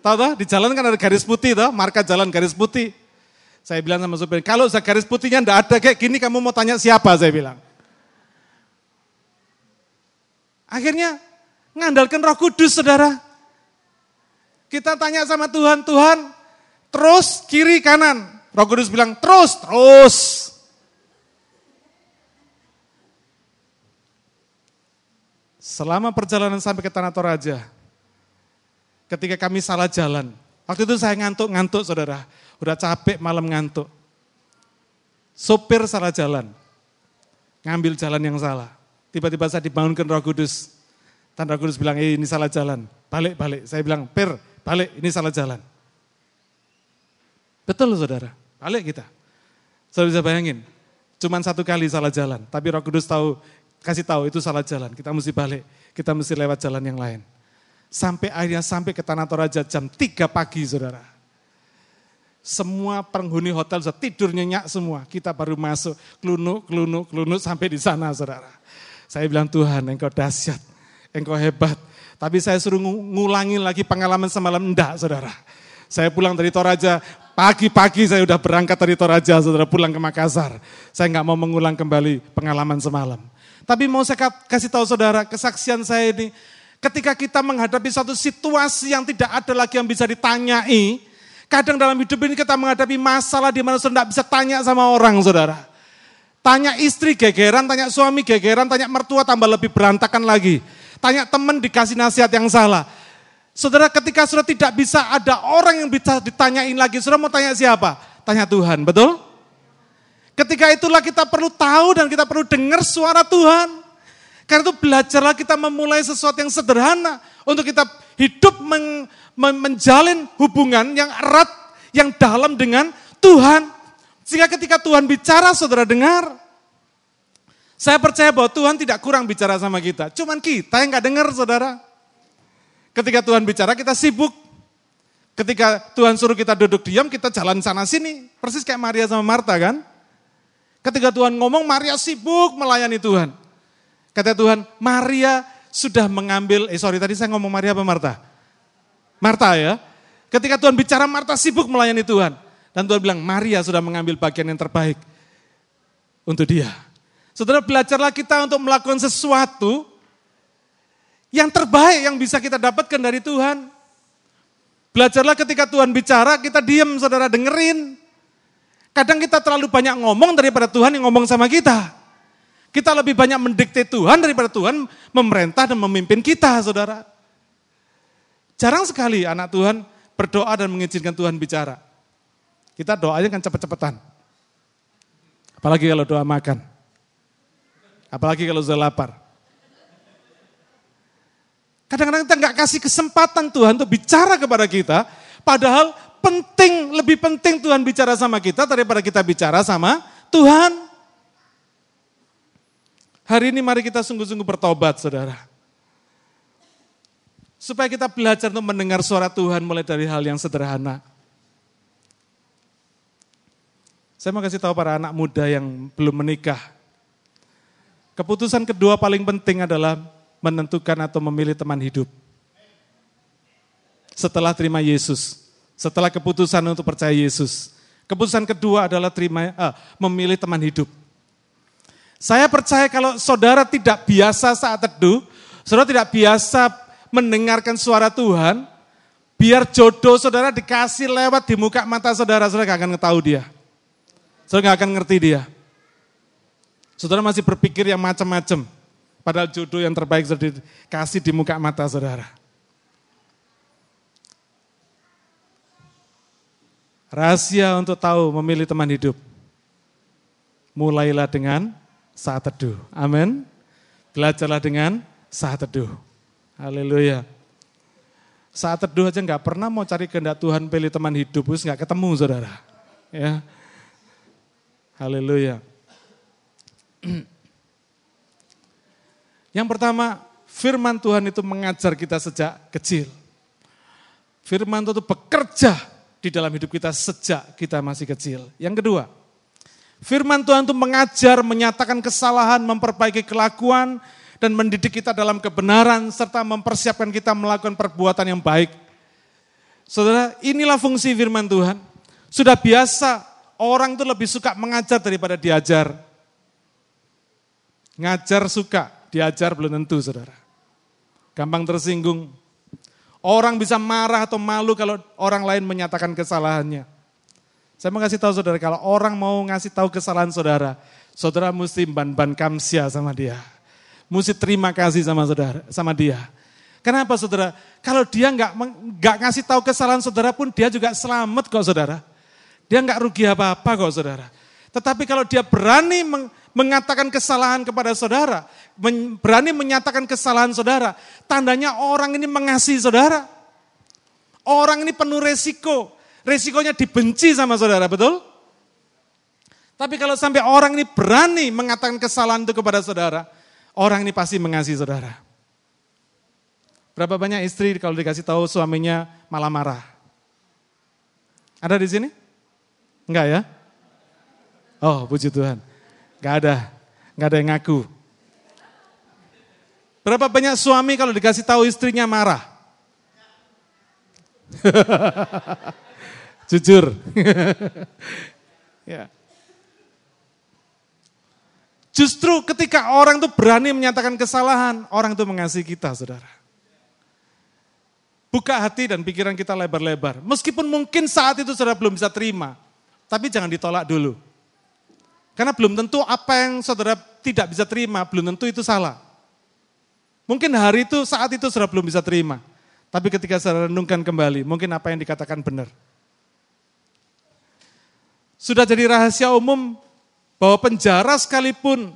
Tahu toh, di jalan kan ada garis putih toh, marka jalan garis putih. Saya bilang sama supir, kalau garis putihnya enggak ada kayak gini kamu mau tanya siapa saya bilang. Akhirnya ngandalkan roh kudus saudara. Kita tanya sama Tuhan, Tuhan terus kiri kanan. Roh kudus bilang terus, terus. Selama perjalanan sampai ke Tanah Toraja, ketika kami salah jalan, waktu itu saya ngantuk-ngantuk saudara, udah capek malam ngantuk. Sopir salah jalan, ngambil jalan yang salah. Tiba-tiba saya dibangunkan roh kudus. Roh kudus bilang, eh, ini salah jalan. Balik, balik. Saya bilang, per, balik, ini salah jalan. Betul saudara, balik kita. Saudara bisa bayangin, cuman satu kali salah jalan. Tapi roh kudus tahu, kasih tahu itu salah jalan. Kita mesti balik, kita mesti lewat jalan yang lain. Sampai akhirnya sampai ke Tanah Toraja jam 3 pagi saudara. Semua penghuni hotel sudah tidur nyenyak semua. Kita baru masuk, kelunuk, kelunuk, kelunuk sampai di sana saudara. Saya bilang Tuhan engkau dahsyat, engkau hebat. Tapi saya suruh ngulangin lagi pengalaman semalam, enggak saudara. Saya pulang dari Toraja, pagi-pagi saya udah berangkat dari Toraja, saudara pulang ke Makassar. Saya nggak mau mengulang kembali pengalaman semalam. Tapi mau saya kasih tahu saudara, kesaksian saya ini, ketika kita menghadapi satu situasi yang tidak ada lagi yang bisa ditanyai, kadang dalam hidup ini kita menghadapi masalah di mana saudara tidak bisa tanya sama orang, saudara. Tanya istri gegeran, tanya suami gegeran, tanya mertua tambah lebih berantakan lagi. Tanya teman dikasih nasihat yang salah. Saudara ketika sudah tidak bisa ada orang yang bisa ditanyain lagi, saudara mau tanya siapa? Tanya Tuhan, betul? Ketika itulah kita perlu tahu dan kita perlu dengar suara Tuhan. Karena itu belajarlah kita memulai sesuatu yang sederhana untuk kita hidup men, men, menjalin hubungan yang erat, yang dalam dengan Tuhan. Sehingga ketika Tuhan bicara, saudara dengar. Saya percaya bahwa Tuhan tidak kurang bicara sama kita. Cuman kita yang gak dengar, saudara. Ketika Tuhan bicara, kita sibuk. Ketika Tuhan suruh kita duduk diam, kita jalan sana sini. Persis kayak Maria sama Marta kan. Ketika Tuhan ngomong, Maria sibuk melayani Tuhan. Kata Tuhan, Maria sudah mengambil, eh sorry tadi saya ngomong Maria apa Marta? Marta ya. Ketika Tuhan bicara, Marta sibuk melayani Tuhan. Dan Tuhan bilang, Maria sudah mengambil bagian yang terbaik untuk dia. Saudara belajarlah kita untuk melakukan sesuatu yang terbaik yang bisa kita dapatkan dari Tuhan. Belajarlah ketika Tuhan bicara, kita diam saudara dengerin. Kadang kita terlalu banyak ngomong daripada Tuhan yang ngomong sama kita. Kita lebih banyak mendikte Tuhan daripada Tuhan memerintah dan memimpin kita, saudara. Jarang sekali anak Tuhan berdoa dan mengizinkan Tuhan bicara. Kita doanya kan cepet-cepetan. Apalagi kalau doa makan. Apalagi kalau sudah lapar. Kadang-kadang kita nggak kasih kesempatan Tuhan untuk bicara kepada kita, padahal penting, lebih penting Tuhan bicara sama kita daripada kita bicara sama Tuhan. Hari ini mari kita sungguh-sungguh bertobat, saudara. Supaya kita belajar untuk mendengar suara Tuhan mulai dari hal yang sederhana. Saya mau kasih tahu para anak muda yang belum menikah. Keputusan kedua paling penting adalah menentukan atau memilih teman hidup. Setelah terima Yesus, setelah keputusan untuk percaya Yesus. Keputusan kedua adalah terima uh, memilih teman hidup. Saya percaya kalau saudara tidak biasa saat teduh, saudara tidak biasa mendengarkan suara Tuhan, biar jodoh saudara dikasih lewat di muka mata saudara, saudara gak akan tahu dia. Saudara gak akan ngerti dia. Saudara masih berpikir yang macam-macam. Padahal jodoh yang terbaik sudah dikasih di muka mata saudara. Rahasia untuk tahu memilih teman hidup. Mulailah dengan saat teduh. Amin. Belajarlah dengan saat teduh. Haleluya. Saat teduh aja nggak pernah mau cari kehendak Tuhan pilih teman hidup, terus nggak ketemu saudara. Ya. Haleluya. Yang pertama, firman Tuhan itu mengajar kita sejak kecil. Firman Tuhan itu bekerja di dalam hidup kita sejak kita masih kecil. Yang kedua, Firman Tuhan itu mengajar, menyatakan kesalahan, memperbaiki kelakuan, dan mendidik kita dalam kebenaran, serta mempersiapkan kita melakukan perbuatan yang baik. Saudara, inilah fungsi firman Tuhan. Sudah biasa, orang itu lebih suka mengajar daripada diajar. Ngajar suka, diajar belum tentu, saudara. Gampang tersinggung. Orang bisa marah atau malu kalau orang lain menyatakan kesalahannya. Saya mau kasih tahu saudara, kalau orang mau ngasih tahu kesalahan saudara, saudara mesti ban-ban kamsia sama dia. Mesti terima kasih sama saudara, sama dia. Kenapa saudara? Kalau dia nggak nggak ngasih tahu kesalahan saudara pun dia juga selamat kok saudara. Dia nggak rugi apa-apa kok saudara. Tetapi kalau dia berani meng, mengatakan kesalahan kepada saudara, berani menyatakan kesalahan saudara, tandanya orang ini mengasihi saudara. Orang ini penuh resiko, resikonya dibenci sama saudara, betul? Tapi kalau sampai orang ini berani mengatakan kesalahan itu kepada saudara, orang ini pasti mengasihi saudara. Berapa banyak istri kalau dikasih tahu suaminya malah marah? Ada di sini? Enggak ya? Oh, puji Tuhan. Enggak ada. Enggak ada yang ngaku. Berapa banyak suami kalau dikasih tahu istrinya marah? [LAUGHS] Jujur. [LAUGHS] ya. Justru ketika orang itu berani menyatakan kesalahan, orang itu mengasihi kita, saudara. Buka hati dan pikiran kita lebar-lebar. Meskipun mungkin saat itu saudara belum bisa terima, tapi jangan ditolak dulu. Karena belum tentu apa yang saudara tidak bisa terima, belum tentu itu salah. Mungkin hari itu, saat itu saudara belum bisa terima. Tapi ketika saudara renungkan kembali, mungkin apa yang dikatakan benar. Sudah jadi rahasia umum bahwa penjara sekalipun,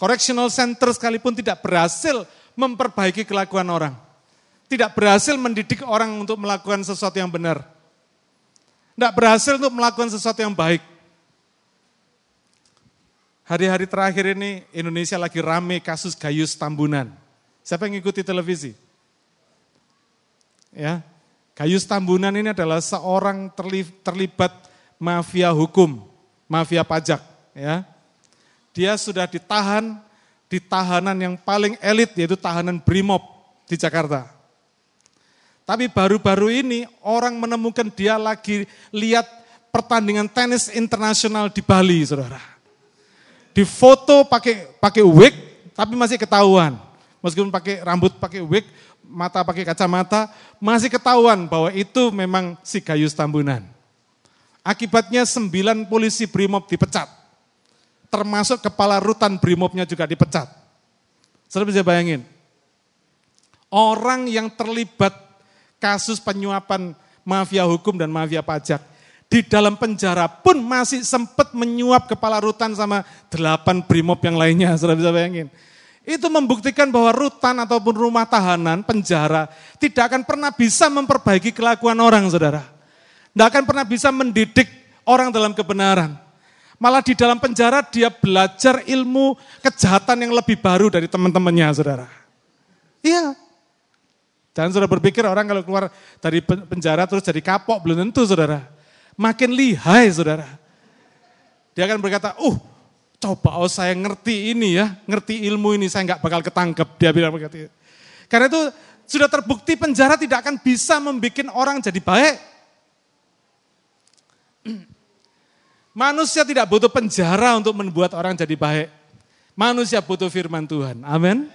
correctional center sekalipun tidak berhasil memperbaiki kelakuan orang. tidak berhasil mendidik orang untuk melakukan sesuatu yang benar. Tidak berhasil untuk melakukan sesuatu yang baik. Hari-hari terakhir ini Indonesia lagi rame kasus Gayus Tambunan. Siapa yang ngikuti televisi? Ya, Gayus Tambunan ini adalah seorang terlibat mafia hukum, mafia pajak. Ya, dia sudah ditahan di tahanan yang paling elit yaitu tahanan Brimob di Jakarta. Tapi baru-baru ini orang menemukan dia lagi lihat pertandingan tenis internasional di Bali, saudara. Di foto pakai pakai wig, tapi masih ketahuan. Meskipun pakai rambut pakai wig, mata pakai kacamata, masih ketahuan bahwa itu memang si Gayus Tambunan. Akibatnya sembilan polisi Brimob dipecat. Termasuk kepala rutan Brimobnya juga dipecat. Saudara bisa bayangin, orang yang terlibat kasus penyuapan mafia hukum dan mafia pajak. Di dalam penjara pun masih sempat menyuap kepala rutan sama delapan brimob yang lainnya, [LAUGHS] sudah bisa bayangin. Itu membuktikan bahwa rutan ataupun rumah tahanan, penjara, tidak akan pernah bisa memperbaiki kelakuan orang, saudara. Tidak akan pernah bisa mendidik orang dalam kebenaran. Malah di dalam penjara dia belajar ilmu kejahatan yang lebih baru dari teman-temannya, saudara. Iya, Jangan sudah berpikir orang kalau keluar dari penjara terus jadi kapok, belum tentu saudara. Makin lihai saudara. Dia akan berkata, uh coba oh saya ngerti ini ya, ngerti ilmu ini saya nggak bakal ketangkep. Dia bilang begitu. Karena itu sudah terbukti penjara tidak akan bisa membuat orang jadi baik. [CLEARS THROAT] Manusia tidak butuh penjara untuk membuat orang jadi baik. Manusia butuh firman Tuhan. Amin.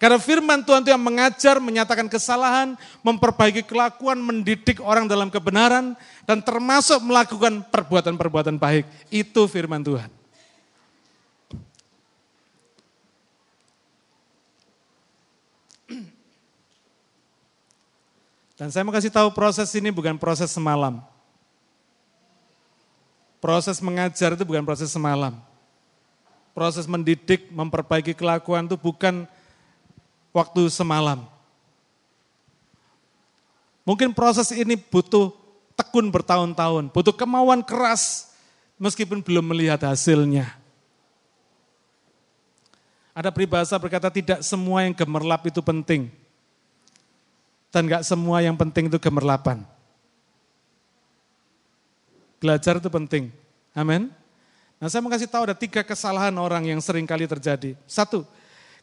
Karena firman Tuhan itu yang mengajar, menyatakan kesalahan, memperbaiki kelakuan, mendidik orang dalam kebenaran, dan termasuk melakukan perbuatan-perbuatan baik. Itu firman Tuhan. Dan saya mau kasih tahu proses ini bukan proses semalam. Proses mengajar itu bukan proses semalam. Proses mendidik, memperbaiki kelakuan itu bukan waktu semalam. Mungkin proses ini butuh tekun bertahun-tahun, butuh kemauan keras meskipun belum melihat hasilnya. Ada peribahasa berkata tidak semua yang gemerlap itu penting. Dan gak semua yang penting itu gemerlapan. Belajar itu penting. Amin. Nah saya mau kasih tahu ada tiga kesalahan orang yang sering kali terjadi. Satu,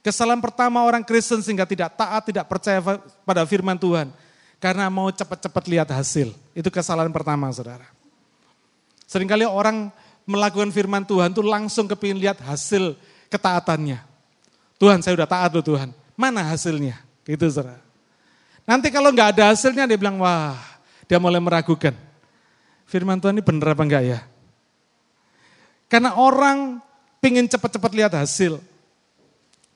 Kesalahan pertama orang Kristen sehingga tidak taat, tidak percaya pada firman Tuhan. Karena mau cepat-cepat lihat hasil. Itu kesalahan pertama saudara. Seringkali orang melakukan firman Tuhan tuh langsung kepingin lihat hasil ketaatannya. Tuhan saya udah taat loh Tuhan. Mana hasilnya? Gitu saudara. Nanti kalau nggak ada hasilnya dia bilang wah dia mulai meragukan. Firman Tuhan ini bener apa enggak ya? Karena orang pingin cepat-cepat lihat hasil.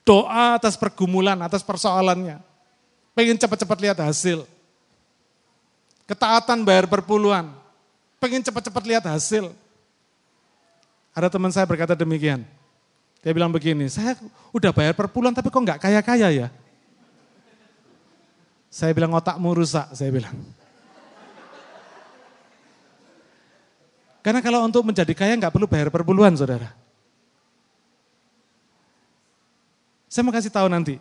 Doa atas pergumulan, atas persoalannya. Pengen cepat-cepat lihat hasil. Ketaatan bayar perpuluhan. Pengen cepat-cepat lihat hasil. Ada teman saya berkata demikian. Dia bilang begini, saya udah bayar perpuluhan tapi kok nggak kaya-kaya ya? Saya bilang otakmu rusak, saya bilang. Karena kalau untuk menjadi kaya nggak perlu bayar perpuluhan saudara. Saya mau kasih tahu nanti.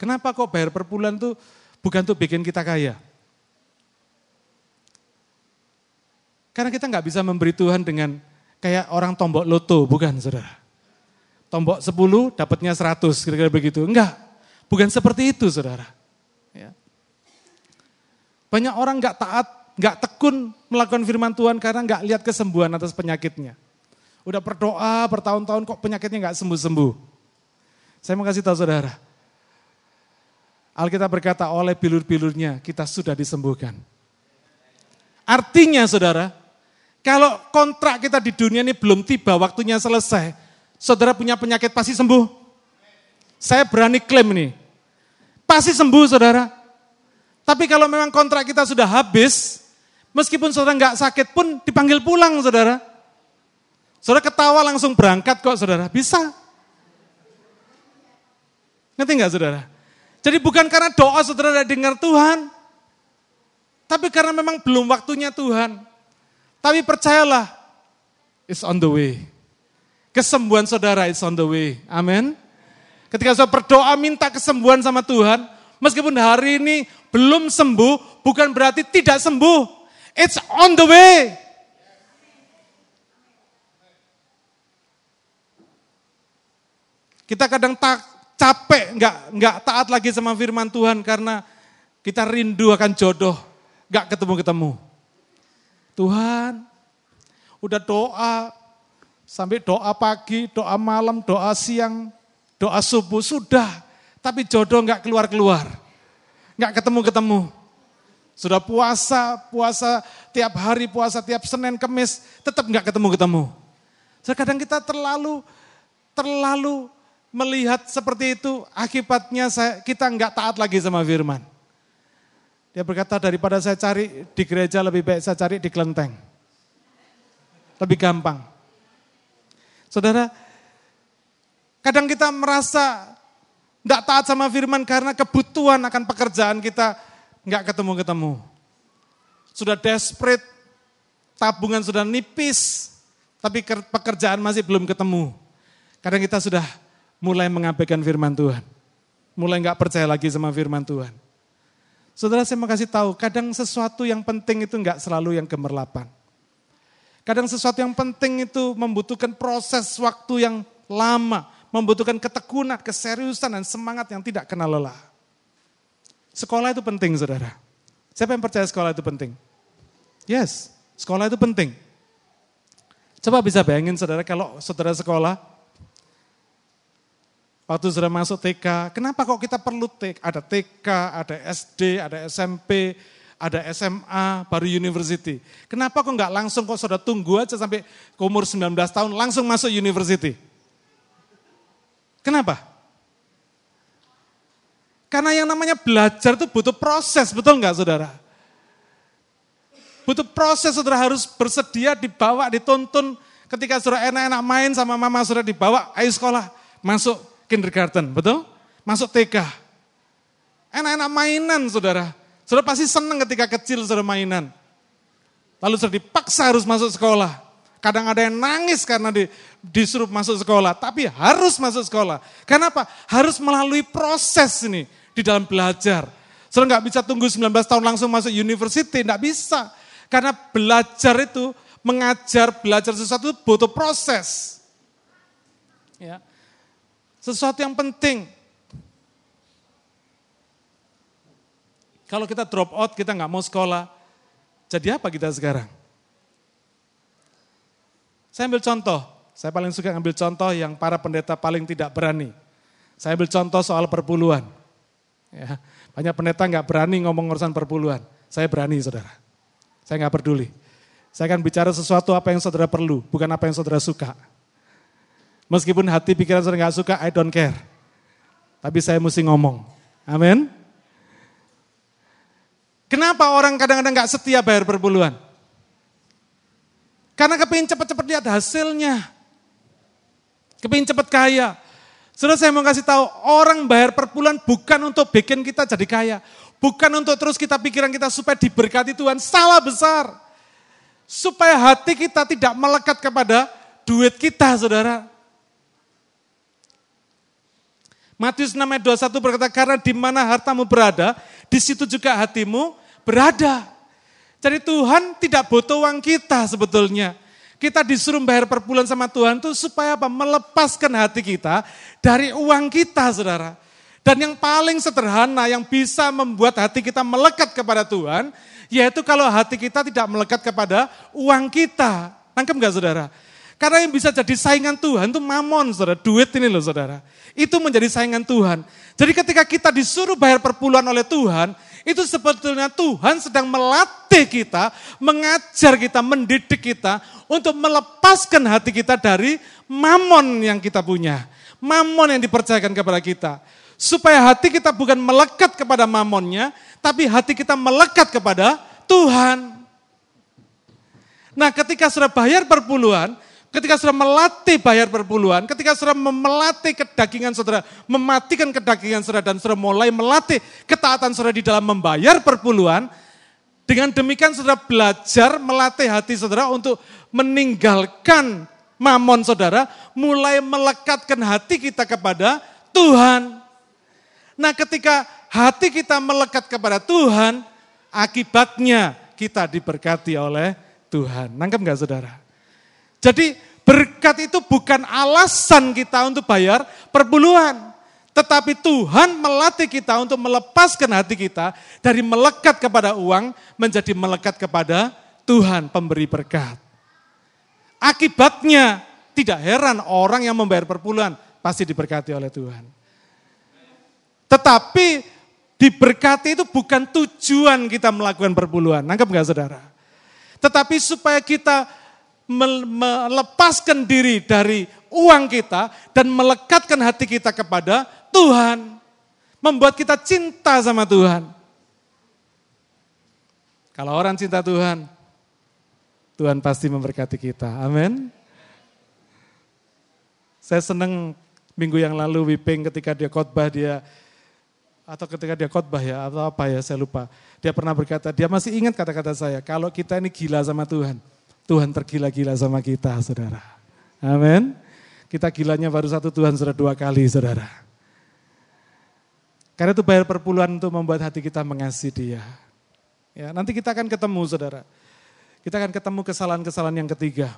Kenapa kok bayar per bulan tuh bukan tuh bikin kita kaya? Karena kita nggak bisa memberi Tuhan dengan kayak orang tombok loto, bukan saudara. Tombok 10 dapatnya 100, kira-kira begitu. Enggak, bukan seperti itu saudara. Ya. Banyak orang nggak taat, nggak tekun melakukan firman Tuhan karena nggak lihat kesembuhan atas penyakitnya. Udah berdoa bertahun-tahun kok penyakitnya nggak sembuh-sembuh. Saya mau kasih tahu saudara. Alkitab berkata oleh bilur-bilurnya kita sudah disembuhkan. Artinya saudara, kalau kontrak kita di dunia ini belum tiba, waktunya selesai, saudara punya penyakit pasti sembuh. Saya berani klaim nih, pasti sembuh saudara. Tapi kalau memang kontrak kita sudah habis, meskipun saudara nggak sakit pun dipanggil pulang saudara. Saudara ketawa langsung berangkat kok saudara, bisa. Ngerti nggak saudara? Jadi bukan karena doa saudara tidak dengar Tuhan, tapi karena memang belum waktunya Tuhan. Tapi percayalah, it's on the way. Kesembuhan saudara is on the way. Amin. Ketika saudara berdoa minta kesembuhan sama Tuhan, meskipun hari ini belum sembuh, bukan berarti tidak sembuh. It's on the way. Kita kadang tak capek, nggak nggak taat lagi sama firman Tuhan karena kita rindu akan jodoh, nggak ketemu-ketemu. Tuhan, udah doa, sampai doa pagi, doa malam, doa siang, doa subuh, sudah. Tapi jodoh nggak keluar-keluar, nggak ketemu-ketemu. Sudah puasa, puasa tiap hari, puasa tiap Senin, Kemis, tetap nggak ketemu-ketemu. Terkadang kita terlalu, terlalu melihat seperti itu, akibatnya saya, kita nggak taat lagi sama firman. Dia berkata daripada saya cari di gereja lebih baik saya cari di kelenteng. Lebih gampang. Saudara, kadang kita merasa nggak taat sama firman karena kebutuhan akan pekerjaan kita nggak ketemu-ketemu. Sudah desperate, tabungan sudah nipis, tapi pekerjaan masih belum ketemu. Kadang kita sudah mulai mengabaikan firman Tuhan. Mulai nggak percaya lagi sama firman Tuhan. Saudara saya mau kasih tahu, kadang sesuatu yang penting itu nggak selalu yang gemerlapan. Kadang sesuatu yang penting itu membutuhkan proses waktu yang lama, membutuhkan ketekunan, keseriusan, dan semangat yang tidak kenal lelah. Sekolah itu penting, saudara. Siapa yang percaya sekolah itu penting? Yes, sekolah itu penting. Coba bisa bayangin saudara kalau saudara sekolah, Waktu sudah masuk TK, kenapa kok kita perlu TK? Ada TK, ada SD, ada SMP, ada SMA, baru university. Kenapa kok nggak langsung kok sudah tunggu aja sampai umur 19 tahun langsung masuk university? Kenapa? Karena yang namanya belajar itu butuh proses, betul nggak saudara? Butuh proses, saudara harus bersedia dibawa, dituntun. Ketika saudara enak-enak main sama mama saudara dibawa, ayo sekolah, masuk kindergarten, betul? Masuk TK. Enak-enak mainan, saudara. Saudara pasti senang ketika kecil saudara mainan. Lalu saudara dipaksa harus masuk sekolah. Kadang ada yang nangis karena di, disuruh masuk sekolah, tapi harus masuk sekolah. Kenapa? Harus melalui proses ini di dalam belajar. Saudara nggak bisa tunggu 19 tahun langsung masuk university, nggak bisa. Karena belajar itu, mengajar, belajar sesuatu butuh proses. Ya. Sesuatu yang penting. Kalau kita drop out, kita nggak mau sekolah, jadi apa kita sekarang? Saya ambil contoh, saya paling suka ambil contoh yang para pendeta paling tidak berani. Saya ambil contoh soal perpuluhan. Ya, banyak pendeta nggak berani ngomong urusan perpuluhan. Saya berani, saudara. Saya nggak peduli. Saya akan bicara sesuatu apa yang saudara perlu, bukan apa yang saudara suka. Meskipun hati pikiran saya nggak suka, I don't care. Tapi saya mesti ngomong. Amin. Kenapa orang kadang-kadang nggak setia bayar perpuluhan? Karena kepingin cepat-cepat lihat hasilnya. Kepingin cepat kaya. Sudah saya mau kasih tahu, orang bayar perpuluhan bukan untuk bikin kita jadi kaya. Bukan untuk terus kita pikiran kita supaya diberkati Tuhan. Salah besar. Supaya hati kita tidak melekat kepada duit kita, saudara. Matius 6 ayat 21 berkata, karena di mana hartamu berada, di situ juga hatimu berada. Jadi Tuhan tidak butuh uang kita sebetulnya. Kita disuruh bayar per bulan sama Tuhan itu supaya apa? Melepaskan hati kita dari uang kita, saudara. Dan yang paling sederhana yang bisa membuat hati kita melekat kepada Tuhan, yaitu kalau hati kita tidak melekat kepada uang kita. Tangkap nggak saudara? Karena yang bisa jadi saingan Tuhan itu mamon, saudara. Duit ini loh, saudara. Itu menjadi saingan Tuhan. Jadi ketika kita disuruh bayar perpuluhan oleh Tuhan, itu sebetulnya Tuhan sedang melatih kita, mengajar kita, mendidik kita untuk melepaskan hati kita dari mamon yang kita punya. Mamon yang dipercayakan kepada kita. Supaya hati kita bukan melekat kepada mamonnya, tapi hati kita melekat kepada Tuhan. Nah ketika sudah bayar perpuluhan, Ketika saudara melatih bayar perpuluhan, ketika saudara melatih kedagingan saudara, mematikan kedagingan saudara dan saudara mulai melatih ketaatan saudara di dalam membayar perpuluhan, dengan demikian saudara belajar melatih hati saudara untuk meninggalkan mamon saudara, mulai melekatkan hati kita kepada Tuhan. Nah ketika hati kita melekat kepada Tuhan, akibatnya kita diberkati oleh Tuhan. Nangkep nggak saudara? Jadi berkat itu bukan alasan kita untuk bayar perpuluhan. Tetapi Tuhan melatih kita untuk melepaskan hati kita dari melekat kepada uang menjadi melekat kepada Tuhan pemberi berkat. Akibatnya tidak heran orang yang membayar perpuluhan pasti diberkati oleh Tuhan. Tetapi diberkati itu bukan tujuan kita melakukan perpuluhan. Nangkep nggak saudara? Tetapi supaya kita melepaskan diri dari uang kita dan melekatkan hati kita kepada Tuhan. Membuat kita cinta sama Tuhan. Kalau orang cinta Tuhan, Tuhan pasti memberkati kita. Amin. Saya senang minggu yang lalu Wiping ketika dia khotbah dia atau ketika dia khotbah ya atau apa ya saya lupa. Dia pernah berkata, dia masih ingat kata-kata saya, kalau kita ini gila sama Tuhan, Tuhan tergila-gila sama kita, saudara. Amin. Kita gilanya baru satu Tuhan sudah dua kali, saudara. Karena itu bayar perpuluhan untuk membuat hati kita mengasihi dia. Ya, nanti kita akan ketemu, saudara. Kita akan ketemu kesalahan-kesalahan yang ketiga.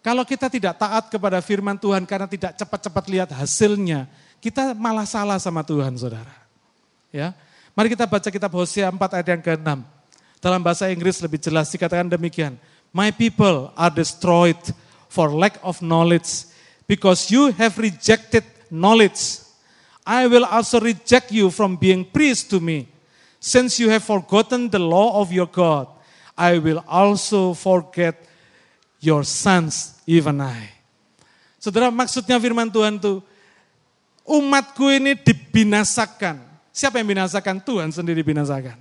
Kalau kita tidak taat kepada firman Tuhan karena tidak cepat-cepat lihat hasilnya, kita malah salah sama Tuhan, saudara. Ya. Mari kita baca kitab Hosea 4 ayat yang ke-6. Dalam bahasa Inggris lebih jelas dikatakan demikian. My people are destroyed for lack of knowledge because you have rejected knowledge. I will also reject you from being priest to me. Since you have forgotten the law of your God, I will also forget your sons, even I. Saudara, maksudnya firman Tuhan itu, umatku ini dibinasakan Siapa yang binasakan? Tuhan sendiri binasakan.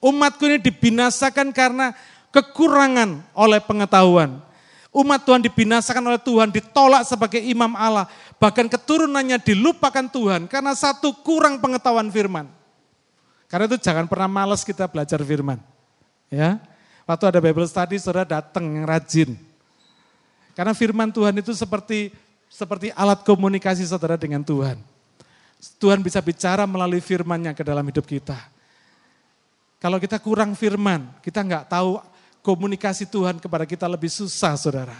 Umatku ini dibinasakan karena kekurangan oleh pengetahuan. Umat Tuhan dibinasakan oleh Tuhan, ditolak sebagai imam Allah. Bahkan keturunannya dilupakan Tuhan karena satu kurang pengetahuan firman. Karena itu jangan pernah males kita belajar firman. Ya, Waktu ada Bible study, saudara datang yang rajin. Karena firman Tuhan itu seperti seperti alat komunikasi saudara dengan Tuhan. Tuhan bisa bicara melalui firman-Nya ke dalam hidup kita. Kalau kita kurang firman, kita nggak tahu komunikasi Tuhan kepada kita lebih susah, saudara.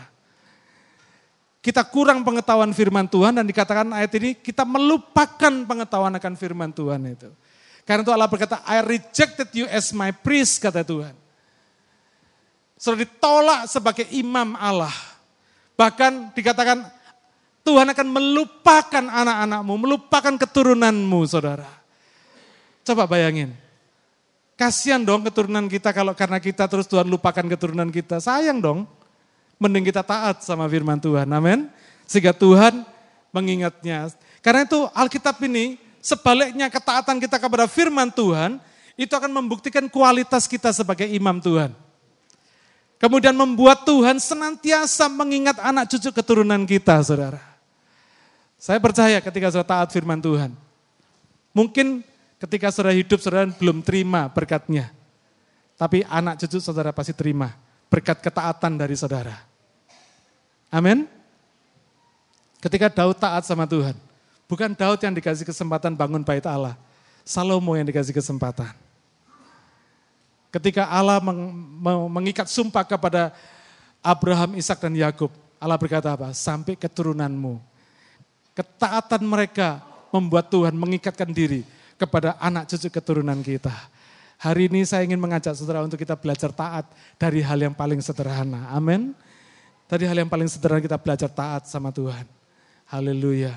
Kita kurang pengetahuan firman Tuhan dan dikatakan ayat ini kita melupakan pengetahuan akan firman Tuhan itu. Karena itu Allah berkata, I rejected you as my priest, kata Tuhan. Sudah ditolak sebagai imam Allah. Bahkan dikatakan Tuhan akan melupakan anak-anakmu, melupakan keturunanmu, saudara. Coba bayangin. Kasihan dong keturunan kita kalau karena kita terus Tuhan lupakan keturunan kita. Sayang dong. Mending kita taat sama firman Tuhan. Amin. Sehingga Tuhan mengingatnya. Karena itu Alkitab ini sebaliknya ketaatan kita kepada firman Tuhan itu akan membuktikan kualitas kita sebagai imam Tuhan. Kemudian membuat Tuhan senantiasa mengingat anak cucu keturunan kita, saudara. Saya percaya ketika saudara taat firman Tuhan. Mungkin ketika saudara hidup saudara belum terima berkatnya. Tapi anak cucu saudara pasti terima berkat ketaatan dari saudara. Amin. Ketika Daud taat sama Tuhan. Bukan Daud yang dikasih kesempatan bangun bait Allah. Salomo yang dikasih kesempatan. Ketika Allah mengikat sumpah kepada Abraham, Ishak dan Yakub, Allah berkata apa? Sampai keturunanmu Ketaatan mereka membuat Tuhan mengikatkan diri kepada anak cucu keturunan kita. Hari ini saya ingin mengajak saudara untuk kita belajar taat dari hal yang paling sederhana. Amin. Tadi hal yang paling sederhana kita belajar taat sama Tuhan. Haleluya.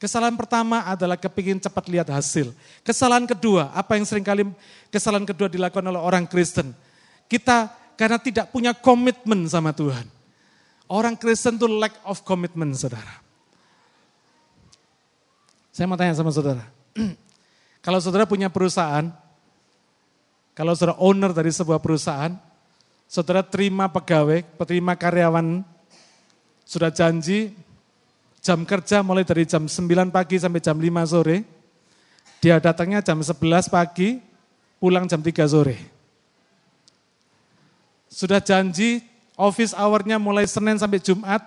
Kesalahan pertama adalah kepingin cepat lihat hasil. Kesalahan kedua, apa yang sering kali kesalahan kedua dilakukan oleh orang Kristen. Kita karena tidak punya komitmen sama Tuhan. Orang Kristen itu lack of commitment, saudara. Saya mau tanya sama saudara. [CLEARS THROAT] Kalau saudara punya perusahaan, Kalau saudara owner dari sebuah perusahaan, saudara terima pegawai, terima karyawan, sudah janji jam kerja mulai dari jam 9 pagi sampai jam 5 sore, dia datangnya jam 11 pagi, pulang jam 3 sore. Sudah janji office hour-nya mulai Senin sampai Jumat,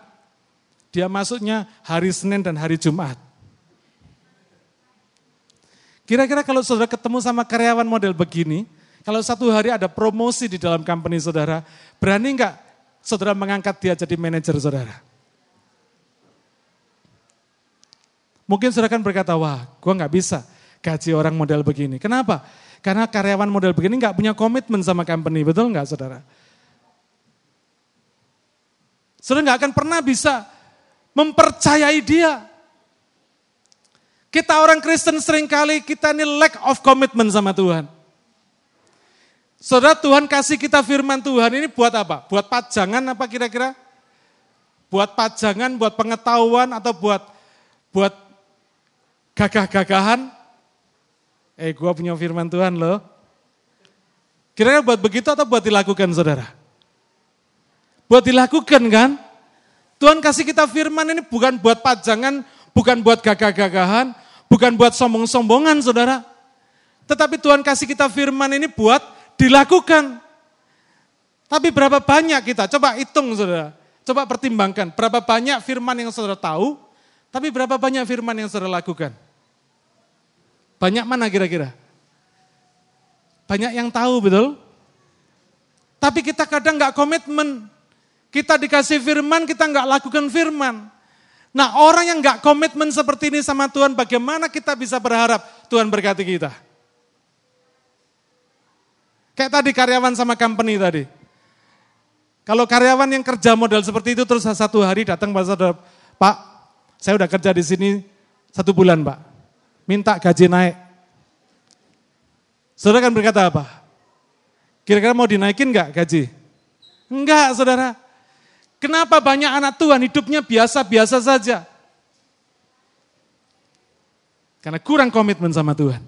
dia masuknya hari Senin dan hari Jumat. Kira-kira kalau saudara ketemu sama karyawan model begini, kalau satu hari ada promosi di dalam company saudara, berani nggak saudara mengangkat dia jadi manajer saudara? Mungkin saudara kan berkata, wah gue nggak bisa gaji orang model begini. Kenapa? Karena karyawan model begini nggak punya komitmen sama company, betul nggak saudara? Saudara nggak akan pernah bisa mempercayai dia. Kita orang Kristen sering kali kita ini lack of commitment sama Tuhan. Saudara Tuhan kasih kita firman Tuhan ini buat apa? Buat pajangan apa kira-kira? Buat pajangan, buat pengetahuan atau buat buat gagah-gagahan? Eh gua punya firman Tuhan loh. Kira-kira buat begitu atau buat dilakukan saudara? Buat dilakukan kan? Tuhan kasih kita firman ini bukan buat pajangan, bukan buat gagah-gagahan, Bukan buat sombong-sombongan saudara. Tetapi Tuhan kasih kita firman ini buat dilakukan. Tapi berapa banyak kita? Coba hitung saudara. Coba pertimbangkan. Berapa banyak firman yang saudara tahu, tapi berapa banyak firman yang saudara lakukan? Banyak mana kira-kira? Banyak yang tahu betul? Tapi kita kadang nggak komitmen. Kita dikasih firman, kita nggak lakukan firman. Nah orang yang nggak komitmen seperti ini sama Tuhan, bagaimana kita bisa berharap Tuhan berkati kita? Kayak tadi karyawan sama company tadi. Kalau karyawan yang kerja model seperti itu terus satu hari datang pada saudara, Pak, saya udah kerja di sini satu bulan Pak, minta gaji naik. Saudara kan berkata apa? Kira-kira mau dinaikin nggak gaji? Enggak saudara. Kenapa banyak anak Tuhan hidupnya biasa-biasa saja? Karena kurang komitmen sama Tuhan.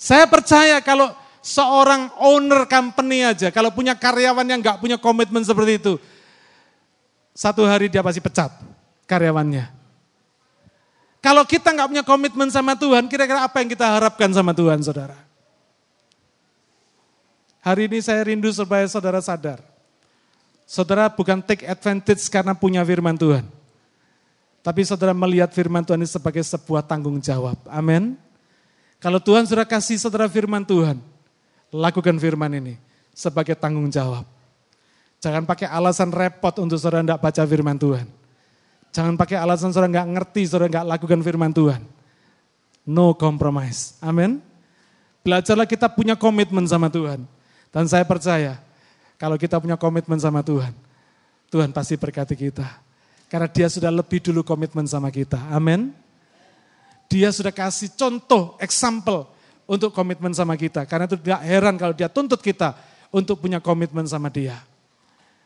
Saya percaya kalau seorang owner company aja, kalau punya karyawan yang nggak punya komitmen seperti itu, satu hari dia pasti pecat karyawannya. Kalau kita nggak punya komitmen sama Tuhan, kira-kira apa yang kita harapkan sama Tuhan, saudara? Hari ini saya rindu supaya saudara sadar Saudara bukan take advantage karena punya firman Tuhan. Tapi saudara melihat firman Tuhan ini sebagai sebuah tanggung jawab. Amin. Kalau Tuhan sudah kasih saudara firman Tuhan, lakukan firman ini sebagai tanggung jawab. Jangan pakai alasan repot untuk saudara tidak baca firman Tuhan. Jangan pakai alasan saudara nggak ngerti, saudara nggak lakukan firman Tuhan. No compromise. Amin. Belajarlah kita punya komitmen sama Tuhan. Dan saya percaya kalau kita punya komitmen sama Tuhan, Tuhan pasti berkati kita. Karena dia sudah lebih dulu komitmen sama kita. Amin. Dia sudah kasih contoh, example untuk komitmen sama kita. Karena itu tidak heran kalau dia tuntut kita untuk punya komitmen sama dia.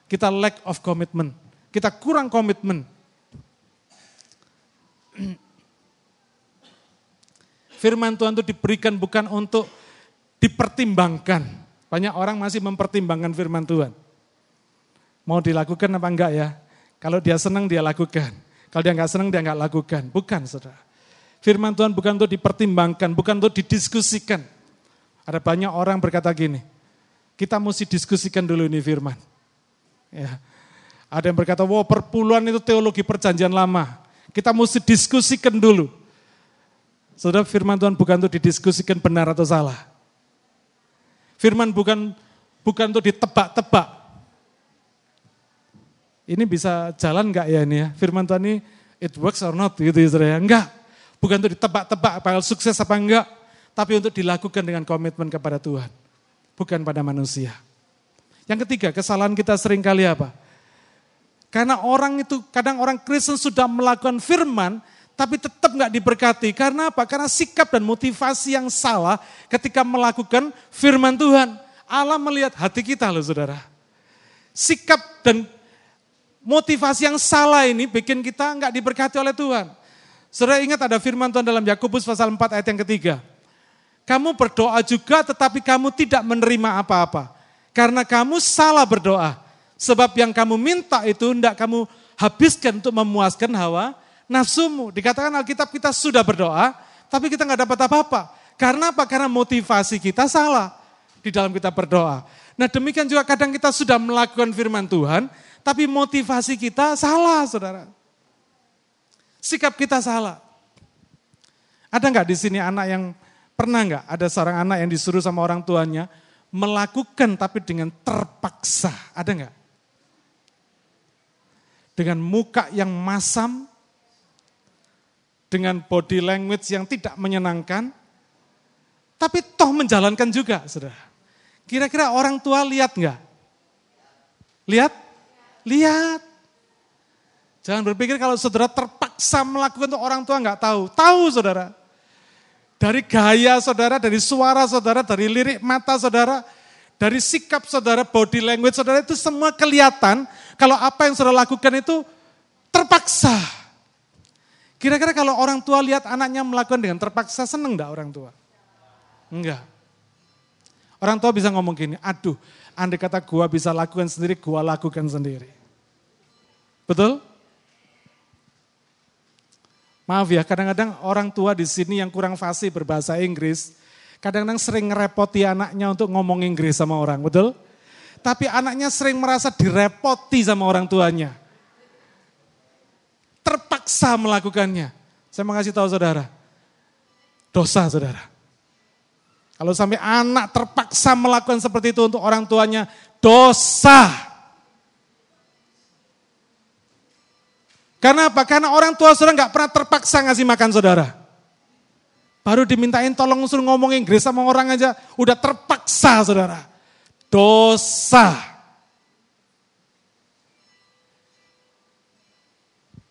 Kita lack of commitment. Kita kurang komitmen. Firman Tuhan itu diberikan bukan untuk dipertimbangkan. Banyak orang masih mempertimbangkan firman Tuhan. Mau dilakukan apa enggak ya? Kalau dia senang dia lakukan. Kalau dia enggak senang dia enggak lakukan. Bukan saudara. Firman Tuhan bukan untuk dipertimbangkan, bukan untuk didiskusikan. Ada banyak orang berkata gini, kita mesti diskusikan dulu ini firman. Ya. Ada yang berkata, wow perpuluhan itu teologi perjanjian lama. Kita mesti diskusikan dulu. Saudara firman Tuhan bukan untuk didiskusikan benar atau salah. Firman bukan bukan untuk ditebak-tebak. Ini bisa jalan enggak ya ini ya? Firman Tuhan ini it works or not gitu ya. Enggak. Bukan untuk ditebak-tebak bakal sukses apa enggak, tapi untuk dilakukan dengan komitmen kepada Tuhan. Bukan pada manusia. Yang ketiga, kesalahan kita sering kali apa? Karena orang itu, kadang orang Kristen sudah melakukan firman, tapi tetap nggak diberkati. Karena apa? Karena sikap dan motivasi yang salah ketika melakukan firman Tuhan. Allah melihat hati kita loh saudara. Sikap dan motivasi yang salah ini bikin kita nggak diberkati oleh Tuhan. Saudara ingat ada firman Tuhan dalam Yakobus pasal 4 ayat yang ketiga. Kamu berdoa juga tetapi kamu tidak menerima apa-apa. Karena kamu salah berdoa. Sebab yang kamu minta itu tidak kamu habiskan untuk memuaskan hawa nafsumu. Dikatakan Alkitab kita sudah berdoa, tapi kita nggak dapat apa-apa. Karena apa? Karena motivasi kita salah di dalam kita berdoa. Nah demikian juga kadang kita sudah melakukan firman Tuhan, tapi motivasi kita salah, saudara. Sikap kita salah. Ada nggak di sini anak yang pernah nggak ada seorang anak yang disuruh sama orang tuanya melakukan tapi dengan terpaksa? Ada nggak? Dengan muka yang masam, dengan body language yang tidak menyenangkan, tapi toh menjalankan juga, saudara. Kira-kira orang tua lihat nggak? Lihat? Lihat. Jangan berpikir kalau saudara terpaksa melakukan itu orang tua nggak tahu. Tahu saudara. Dari gaya saudara, dari suara saudara, dari lirik mata saudara, dari sikap saudara, body language saudara itu semua kelihatan kalau apa yang saudara lakukan itu terpaksa. Kira-kira kalau orang tua lihat anaknya melakukan dengan terpaksa, seneng enggak orang tua? Enggak. Orang tua bisa ngomong gini, aduh, andai kata gua bisa lakukan sendiri, gua lakukan sendiri. Betul? Maaf ya, kadang-kadang orang tua di sini yang kurang fasih berbahasa Inggris, kadang-kadang sering ngerepoti anaknya untuk ngomong Inggris sama orang, betul? Tapi anaknya sering merasa direpoti sama orang tuanya. Terpaksa melakukannya. Saya mau kasih tahu saudara, dosa saudara. Kalau sampai anak terpaksa melakukan seperti itu untuk orang tuanya, dosa. Karena apa? Karena orang tua saudara nggak pernah terpaksa ngasih makan saudara. Baru dimintain tolong suruh ngomong Inggris sama orang aja, udah terpaksa saudara. Dosa.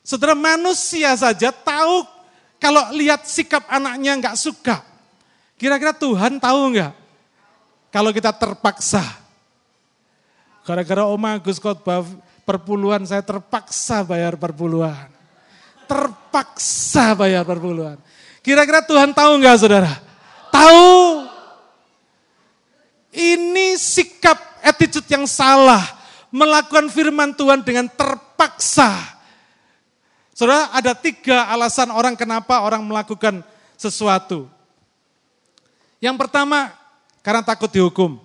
Saudara manusia saja tahu kalau lihat sikap anaknya nggak suka, Kira-kira Tuhan tahu nggak? Kalau kita terpaksa. Gara-gara Om Agus khotbah perpuluhan, saya terpaksa bayar perpuluhan. Terpaksa bayar perpuluhan. Kira-kira Tuhan tahu nggak saudara? Tahu. Ini sikap attitude yang salah. Melakukan firman Tuhan dengan terpaksa. Saudara, ada tiga alasan orang kenapa orang melakukan sesuatu. Yang pertama, karena takut dihukum.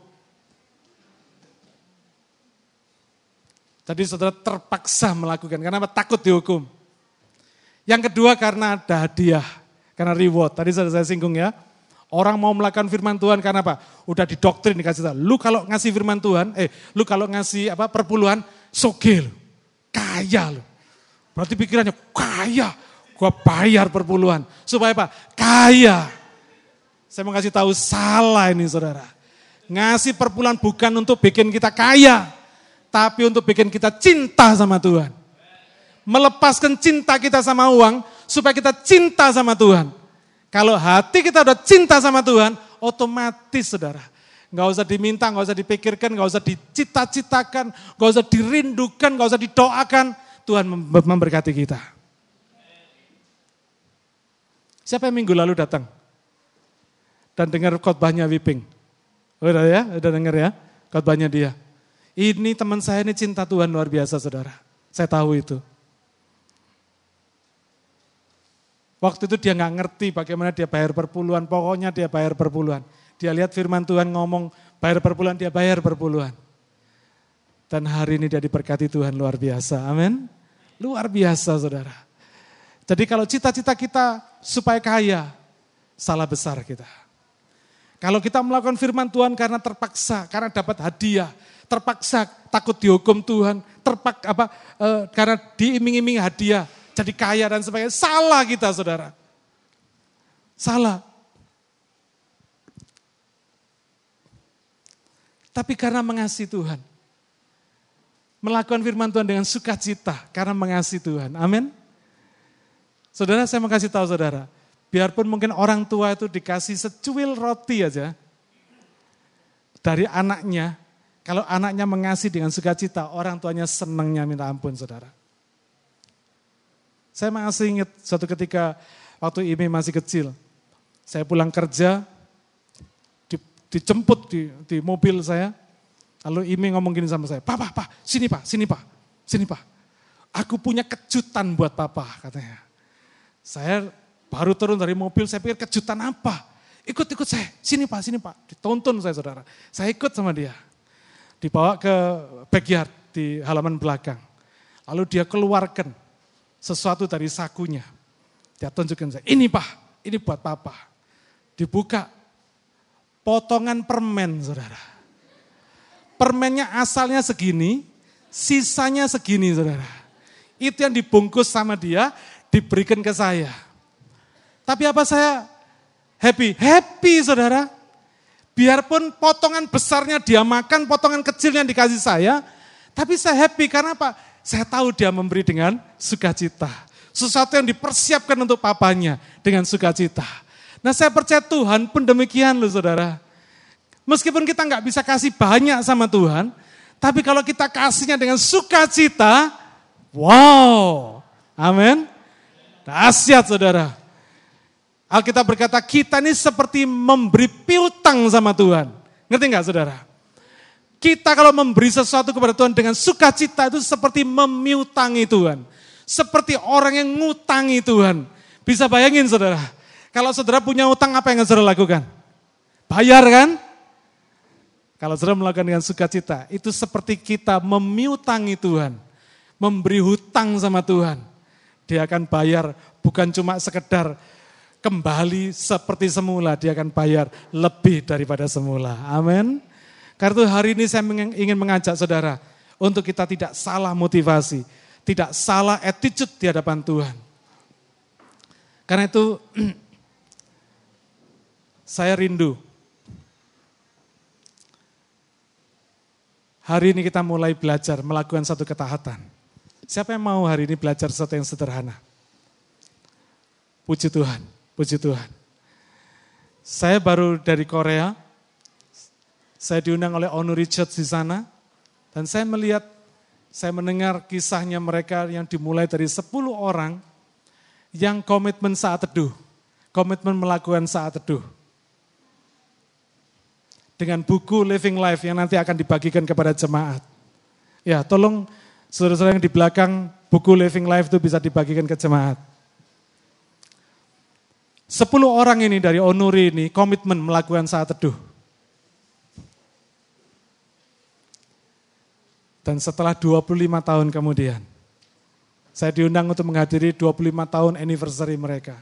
Tadi saudara terpaksa melakukan, karena takut dihukum. Yang kedua karena ada hadiah, karena reward. Tadi sudah saya singgung ya. Orang mau melakukan firman Tuhan karena apa? Udah didoktrin dikasih tahu. Lu kalau ngasih firman Tuhan, eh lu kalau ngasih apa perpuluhan, sogel, kaya lu. Berarti pikirannya kaya, gua bayar perpuluhan. Supaya apa? Kaya. Saya mau kasih tahu salah ini saudara. Ngasih perpuluhan bukan untuk bikin kita kaya, tapi untuk bikin kita cinta sama Tuhan. Melepaskan cinta kita sama uang, supaya kita cinta sama Tuhan. Kalau hati kita udah cinta sama Tuhan, otomatis saudara. Gak usah diminta, gak usah dipikirkan, gak usah dicita-citakan, gak usah dirindukan, gak usah didoakan. Tuhan memberkati kita. Siapa yang minggu lalu datang? dan dengar khotbahnya Wiping. Udah ya, udah dengar ya khotbahnya dia. Ini teman saya ini cinta Tuhan luar biasa saudara. Saya tahu itu. Waktu itu dia nggak ngerti bagaimana dia bayar perpuluhan, pokoknya dia bayar perpuluhan. Dia lihat firman Tuhan ngomong bayar perpuluhan, dia bayar perpuluhan. Dan hari ini dia diberkati Tuhan luar biasa, amin. Luar biasa saudara. Jadi kalau cita-cita kita supaya kaya, salah besar kita. Kalau kita melakukan firman Tuhan karena terpaksa, karena dapat hadiah, terpaksa takut dihukum Tuhan, terpak apa e, karena diiming-iming hadiah, jadi kaya dan sebagainya. Salah kita, Saudara. Salah. Tapi karena mengasihi Tuhan. Melakukan firman Tuhan dengan sukacita karena mengasihi Tuhan. Amin. Saudara, saya mau kasih tahu saudara, Biarpun mungkin orang tua itu dikasih secuil roti aja dari anaknya, kalau anaknya mengasih dengan sukacita, orang tuanya senangnya minta ampun saudara. Saya masih ingat suatu ketika waktu Imi masih kecil, saya pulang kerja, dijemput di, di mobil saya. Lalu Imi ngomong gini sama saya, Papa, Pak, sini Pak, sini Pak, sini Pak. Aku punya kejutan buat Papa, katanya. Saya baru turun dari mobil, saya pikir kejutan apa? Ikut-ikut saya, sini Pak, sini Pak. Ditonton saya saudara. Saya ikut sama dia. Dibawa ke backyard di halaman belakang. Lalu dia keluarkan sesuatu dari sakunya. Dia tunjukkan saya, ini Pak, ini buat Papa. Dibuka, potongan permen saudara permennya asalnya segini, sisanya segini saudara. Itu yang dibungkus sama dia, diberikan ke saya. Tapi apa saya happy? Happy saudara. Biarpun potongan besarnya dia makan, potongan kecilnya dikasih saya, tapi saya happy karena apa? Saya tahu dia memberi dengan sukacita. Sesuatu yang dipersiapkan untuk papanya dengan sukacita. Nah saya percaya Tuhan pun demikian loh saudara. Meskipun kita nggak bisa kasih banyak sama Tuhan, tapi kalau kita kasihnya dengan sukacita, wow, amin. Dahsyat saudara. Alkitab berkata kita ini seperti memberi piutang sama Tuhan. Ngerti nggak saudara? Kita kalau memberi sesuatu kepada Tuhan dengan sukacita itu seperti memiutangi Tuhan. Seperti orang yang ngutangi Tuhan. Bisa bayangin saudara, kalau saudara punya utang apa yang saudara lakukan? Bayar kan? Kalau saudara melakukan dengan sukacita, itu seperti kita memiutangi Tuhan. Memberi hutang sama Tuhan. Dia akan bayar bukan cuma sekedar kembali seperti semula, dia akan bayar lebih daripada semula. Amin. Karena itu hari ini saya ingin mengajak saudara untuk kita tidak salah motivasi, tidak salah attitude di hadapan Tuhan. Karena itu [CLEARS THROAT] saya rindu Hari ini kita mulai belajar melakukan satu ketaatan. Siapa yang mau hari ini belajar sesuatu yang sederhana? Puji Tuhan, puji Tuhan. Saya baru dari Korea, saya diundang oleh Onu Richards di sana, dan saya melihat, saya mendengar kisahnya mereka yang dimulai dari 10 orang yang komitmen saat teduh, komitmen melakukan saat teduh dengan buku Living Life yang nanti akan dibagikan kepada jemaat. Ya, tolong saudara-saudara yang di belakang buku Living Life itu bisa dibagikan ke jemaat. Sepuluh orang ini dari Onuri ini komitmen melakukan saat teduh. Dan setelah 25 tahun kemudian, saya diundang untuk menghadiri 25 tahun anniversary mereka.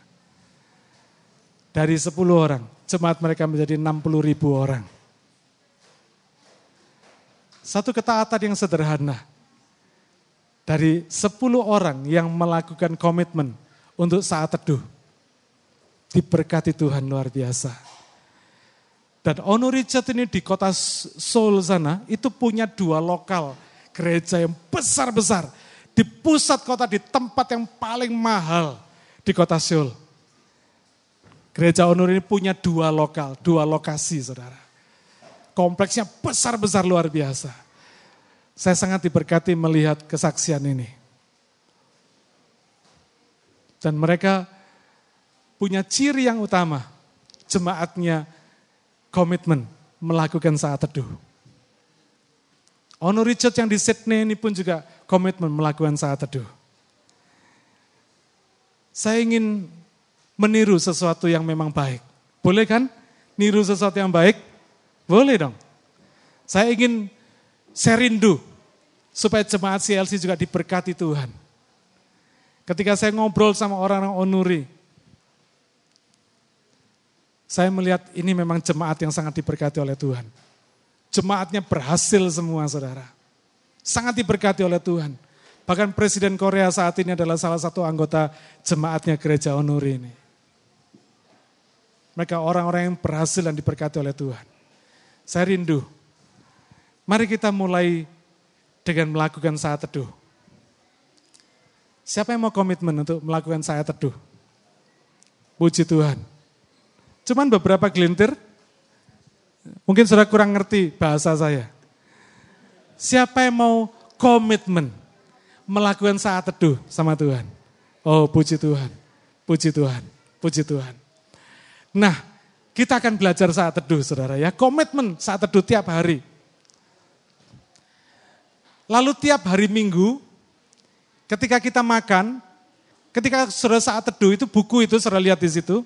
Dari 10 orang, jemaat mereka menjadi 60 ribu orang. Satu ketaatan yang sederhana. Dari sepuluh orang yang melakukan komitmen untuk saat teduh. Diberkati Tuhan luar biasa. Dan Ono Richard ini di kota Seoul sana, itu punya dua lokal gereja yang besar-besar. Di pusat kota, di tempat yang paling mahal di kota Seoul. Gereja Onur ini punya dua lokal, dua lokasi saudara. Kompleksnya besar-besar luar biasa. Saya sangat diberkati melihat kesaksian ini. Dan mereka punya ciri yang utama. Jemaatnya komitmen melakukan saat teduh. Ono Richard yang di Sydney ini pun juga komitmen melakukan saat teduh. Saya ingin meniru sesuatu yang memang baik. Boleh kan? Niru sesuatu yang baik? Boleh dong. Saya ingin, saya rindu supaya jemaat CLC juga diberkati Tuhan. Ketika saya ngobrol sama orang-orang onuri, saya melihat ini memang jemaat yang sangat diberkati oleh Tuhan. Jemaatnya berhasil semua saudara. Sangat diberkati oleh Tuhan. Bahkan Presiden Korea saat ini adalah salah satu anggota jemaatnya gereja Onuri ini. Mereka orang-orang yang berhasil dan diberkati oleh Tuhan. Saya rindu. Mari kita mulai dengan melakukan saat teduh. Siapa yang mau komitmen untuk melakukan saat teduh? Puji Tuhan. Cuman beberapa gelintir, mungkin sudah kurang ngerti bahasa saya. Siapa yang mau komitmen melakukan saat teduh sama Tuhan? Oh puji Tuhan, puji Tuhan, puji Tuhan. Nah, Kita akan belajar saat teduh, saudara ya. Komitmen saat teduh tiap hari. Lalu tiap hari minggu, ketika kita makan, ketika saudara saat teduh itu buku itu saudara lihat di situ.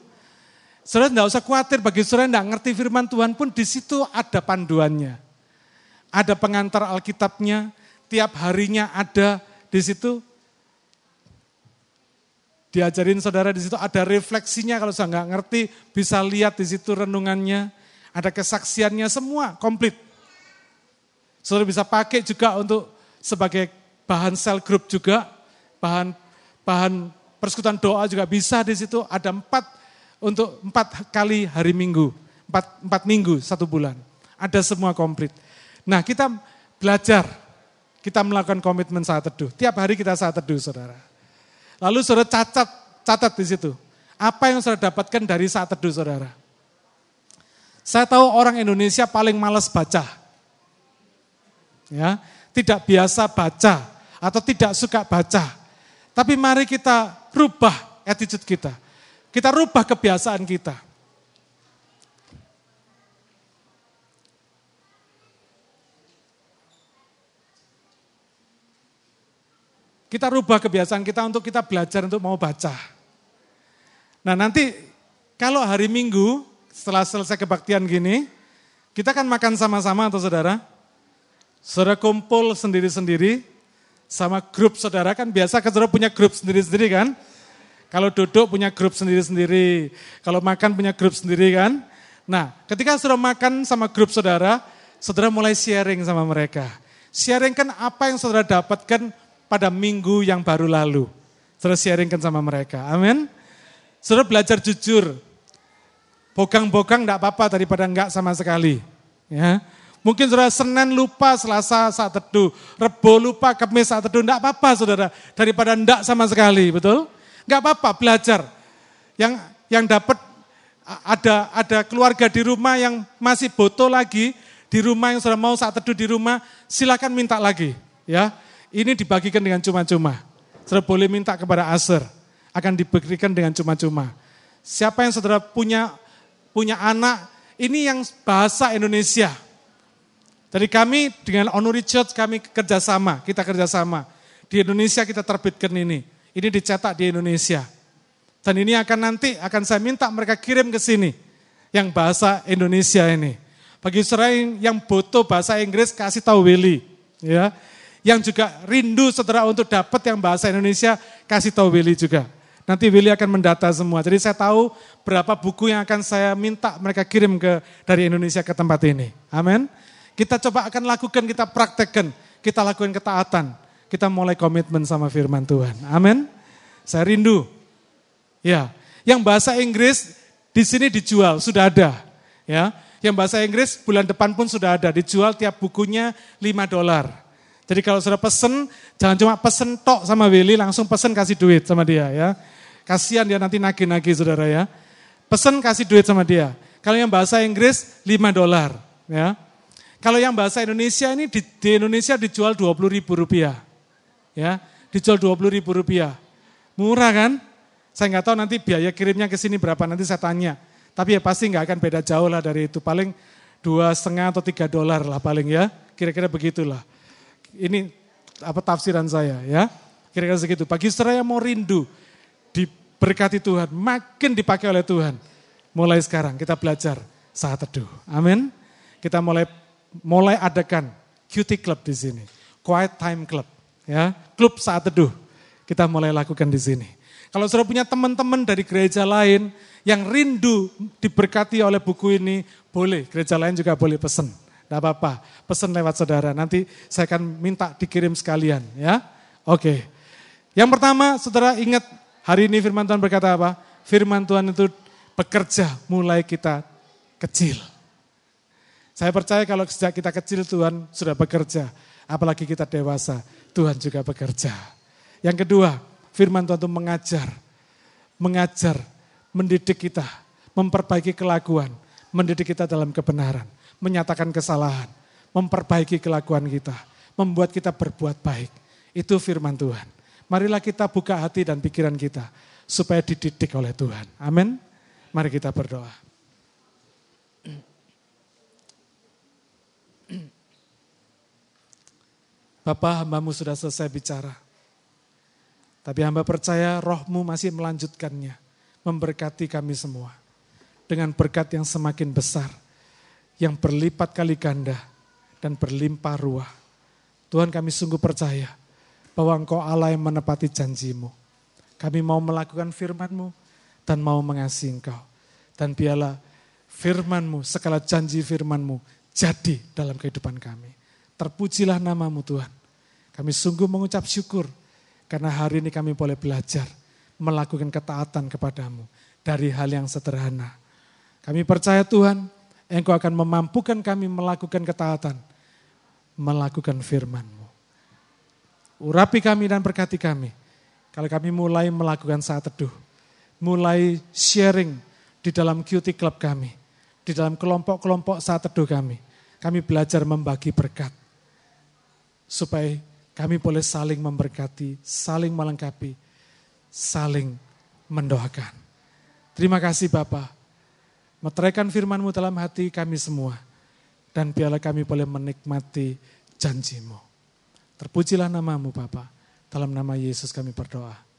Saudara tidak usah khawatir bagi saudara tidak ngerti firman Tuhan pun di situ ada panduannya. Ada pengantar Alkitabnya, tiap harinya ada di situ diajarin saudara di situ ada refleksinya kalau saya nggak ngerti bisa lihat di situ renungannya, ada kesaksiannya semua komplit. Saudara bisa pakai juga untuk sebagai bahan sel group juga, bahan bahan persekutuan doa juga bisa di situ ada empat untuk empat kali hari minggu, empat, empat minggu satu bulan. Ada semua komplit. Nah kita belajar, kita melakukan komitmen saat teduh. Tiap hari kita saat teduh saudara. Lalu saudara catat, catat di situ. Apa yang saudara dapatkan dari saat teduh saudara? Saya tahu orang Indonesia paling males baca. Ya, tidak biasa baca atau tidak suka baca. Tapi mari kita rubah attitude kita. Kita rubah kebiasaan kita. Kita rubah kebiasaan kita untuk kita belajar untuk mau baca. Nah nanti kalau hari Minggu setelah selesai kebaktian gini, kita kan makan sama-sama atau saudara? Saudara kumpul sendiri-sendiri sama grup saudara kan biasa kan saudara punya grup sendiri-sendiri kan? Kalau duduk punya grup sendiri-sendiri, kalau makan punya grup sendiri kan? Nah ketika saudara makan sama grup saudara, saudara mulai sharing sama mereka. Sharing kan apa yang saudara dapatkan pada minggu yang baru lalu. Saudara sharingkan sama mereka. Amin. Saudara belajar jujur. Bogang-bogang enggak apa-apa daripada enggak sama sekali. Ya. Mungkin saudara Senin lupa, Selasa saat teduh, Rebo lupa, Kamis saat teduh, enggak apa-apa saudara. Daripada enggak sama sekali, betul? Enggak apa-apa, belajar. Yang yang dapat ada ada keluarga di rumah yang masih botol lagi, di rumah yang sudah mau saat teduh di rumah, silakan minta lagi. Ya, ini dibagikan dengan cuma-cuma. Saudara boleh minta kepada Aser, akan diberikan dengan cuma-cuma. Siapa yang saudara punya punya anak, ini yang bahasa Indonesia. Dari kami dengan Honori Church kami kerjasama, kita kerjasama. Di Indonesia kita terbitkan ini. Ini dicetak di Indonesia. Dan ini akan nanti akan saya minta mereka kirim ke sini. Yang bahasa Indonesia ini. Bagi saudara yang butuh bahasa Inggris kasih tahu Willy. Ya, yang juga rindu saudara untuk dapat yang bahasa Indonesia, kasih tahu Willy juga. Nanti Willy akan mendata semua. Jadi saya tahu berapa buku yang akan saya minta mereka kirim ke dari Indonesia ke tempat ini. Amin. Kita coba akan lakukan, kita praktekkan, kita lakukan ketaatan. Kita mulai komitmen sama firman Tuhan. Amin. Saya rindu. Ya, yang bahasa Inggris di sini dijual, sudah ada. Ya, yang bahasa Inggris bulan depan pun sudah ada, dijual tiap bukunya 5 dolar. Jadi kalau sudah pesen, jangan cuma pesen tok sama Willy, langsung pesen kasih duit sama dia ya. Kasihan dia nanti nagih-nagih saudara ya. Pesen kasih duit sama dia. Kalau yang bahasa Inggris 5 dolar ya. Kalau yang bahasa Indonesia ini di, di Indonesia dijual 20 ribu rupiah. Ya, dijual 20 ribu rupiah. Murah kan? Saya nggak tahu nanti biaya kirimnya ke sini berapa nanti saya tanya. Tapi ya pasti nggak akan beda jauh lah dari itu. Paling dua setengah atau tiga dolar lah paling ya. Kira-kira begitulah. Ini apa tafsiran saya ya. Kira-kira segitu. Bagi saudara mau rindu diberkati Tuhan, makin dipakai oleh Tuhan. Mulai sekarang kita belajar saat teduh. Amin. Kita mulai mulai adakan cutie club di sini. Quiet time club ya. Klub saat teduh. Kita mulai lakukan di sini. Kalau saudara punya teman-teman dari gereja lain yang rindu diberkati oleh buku ini, boleh. Gereja lain juga boleh pesen. Tidak apa-apa, pesan lewat saudara. Nanti saya akan minta dikirim sekalian ya. Oke. Yang pertama, saudara ingat hari ini firman Tuhan berkata apa? Firman Tuhan itu bekerja mulai kita kecil. Saya percaya kalau sejak kita kecil Tuhan sudah bekerja. Apalagi kita dewasa, Tuhan juga bekerja. Yang kedua, firman Tuhan itu mengajar. Mengajar, mendidik kita, memperbaiki kelakuan, mendidik kita dalam kebenaran menyatakan kesalahan, memperbaiki kelakuan kita, membuat kita berbuat baik. Itu firman Tuhan. Marilah kita buka hati dan pikiran kita supaya dididik oleh Tuhan. Amin. Mari kita berdoa. Bapak hambamu sudah selesai bicara. Tapi hamba percaya rohmu masih melanjutkannya. Memberkati kami semua. Dengan berkat yang semakin besar yang berlipat kali ganda. Dan berlimpah ruah. Tuhan kami sungguh percaya. Bahwa engkau Allah yang menepati janjimu. Kami mau melakukan firmanmu. Dan mau mengasihi engkau. Dan biarlah firmanmu, segala janji firmanmu jadi dalam kehidupan kami. Terpujilah namamu Tuhan. Kami sungguh mengucap syukur karena hari ini kami boleh belajar melakukan ketaatan kepadamu dari hal yang sederhana. Kami percaya Tuhan, Engkau akan memampukan kami melakukan ketaatan, melakukan firman-Mu. Urapi kami dan berkati kami. Kalau kami mulai melakukan saat teduh, mulai sharing di dalam QT Club kami, di dalam kelompok-kelompok saat teduh kami, kami belajar membagi berkat. Supaya kami boleh saling memberkati, saling melengkapi, saling mendoakan. Terima kasih Bapak. Meteraikan firmanmu dalam hati kami semua. Dan biarlah kami boleh menikmati janjimu. Terpujilah namamu Bapak. Dalam nama Yesus kami berdoa.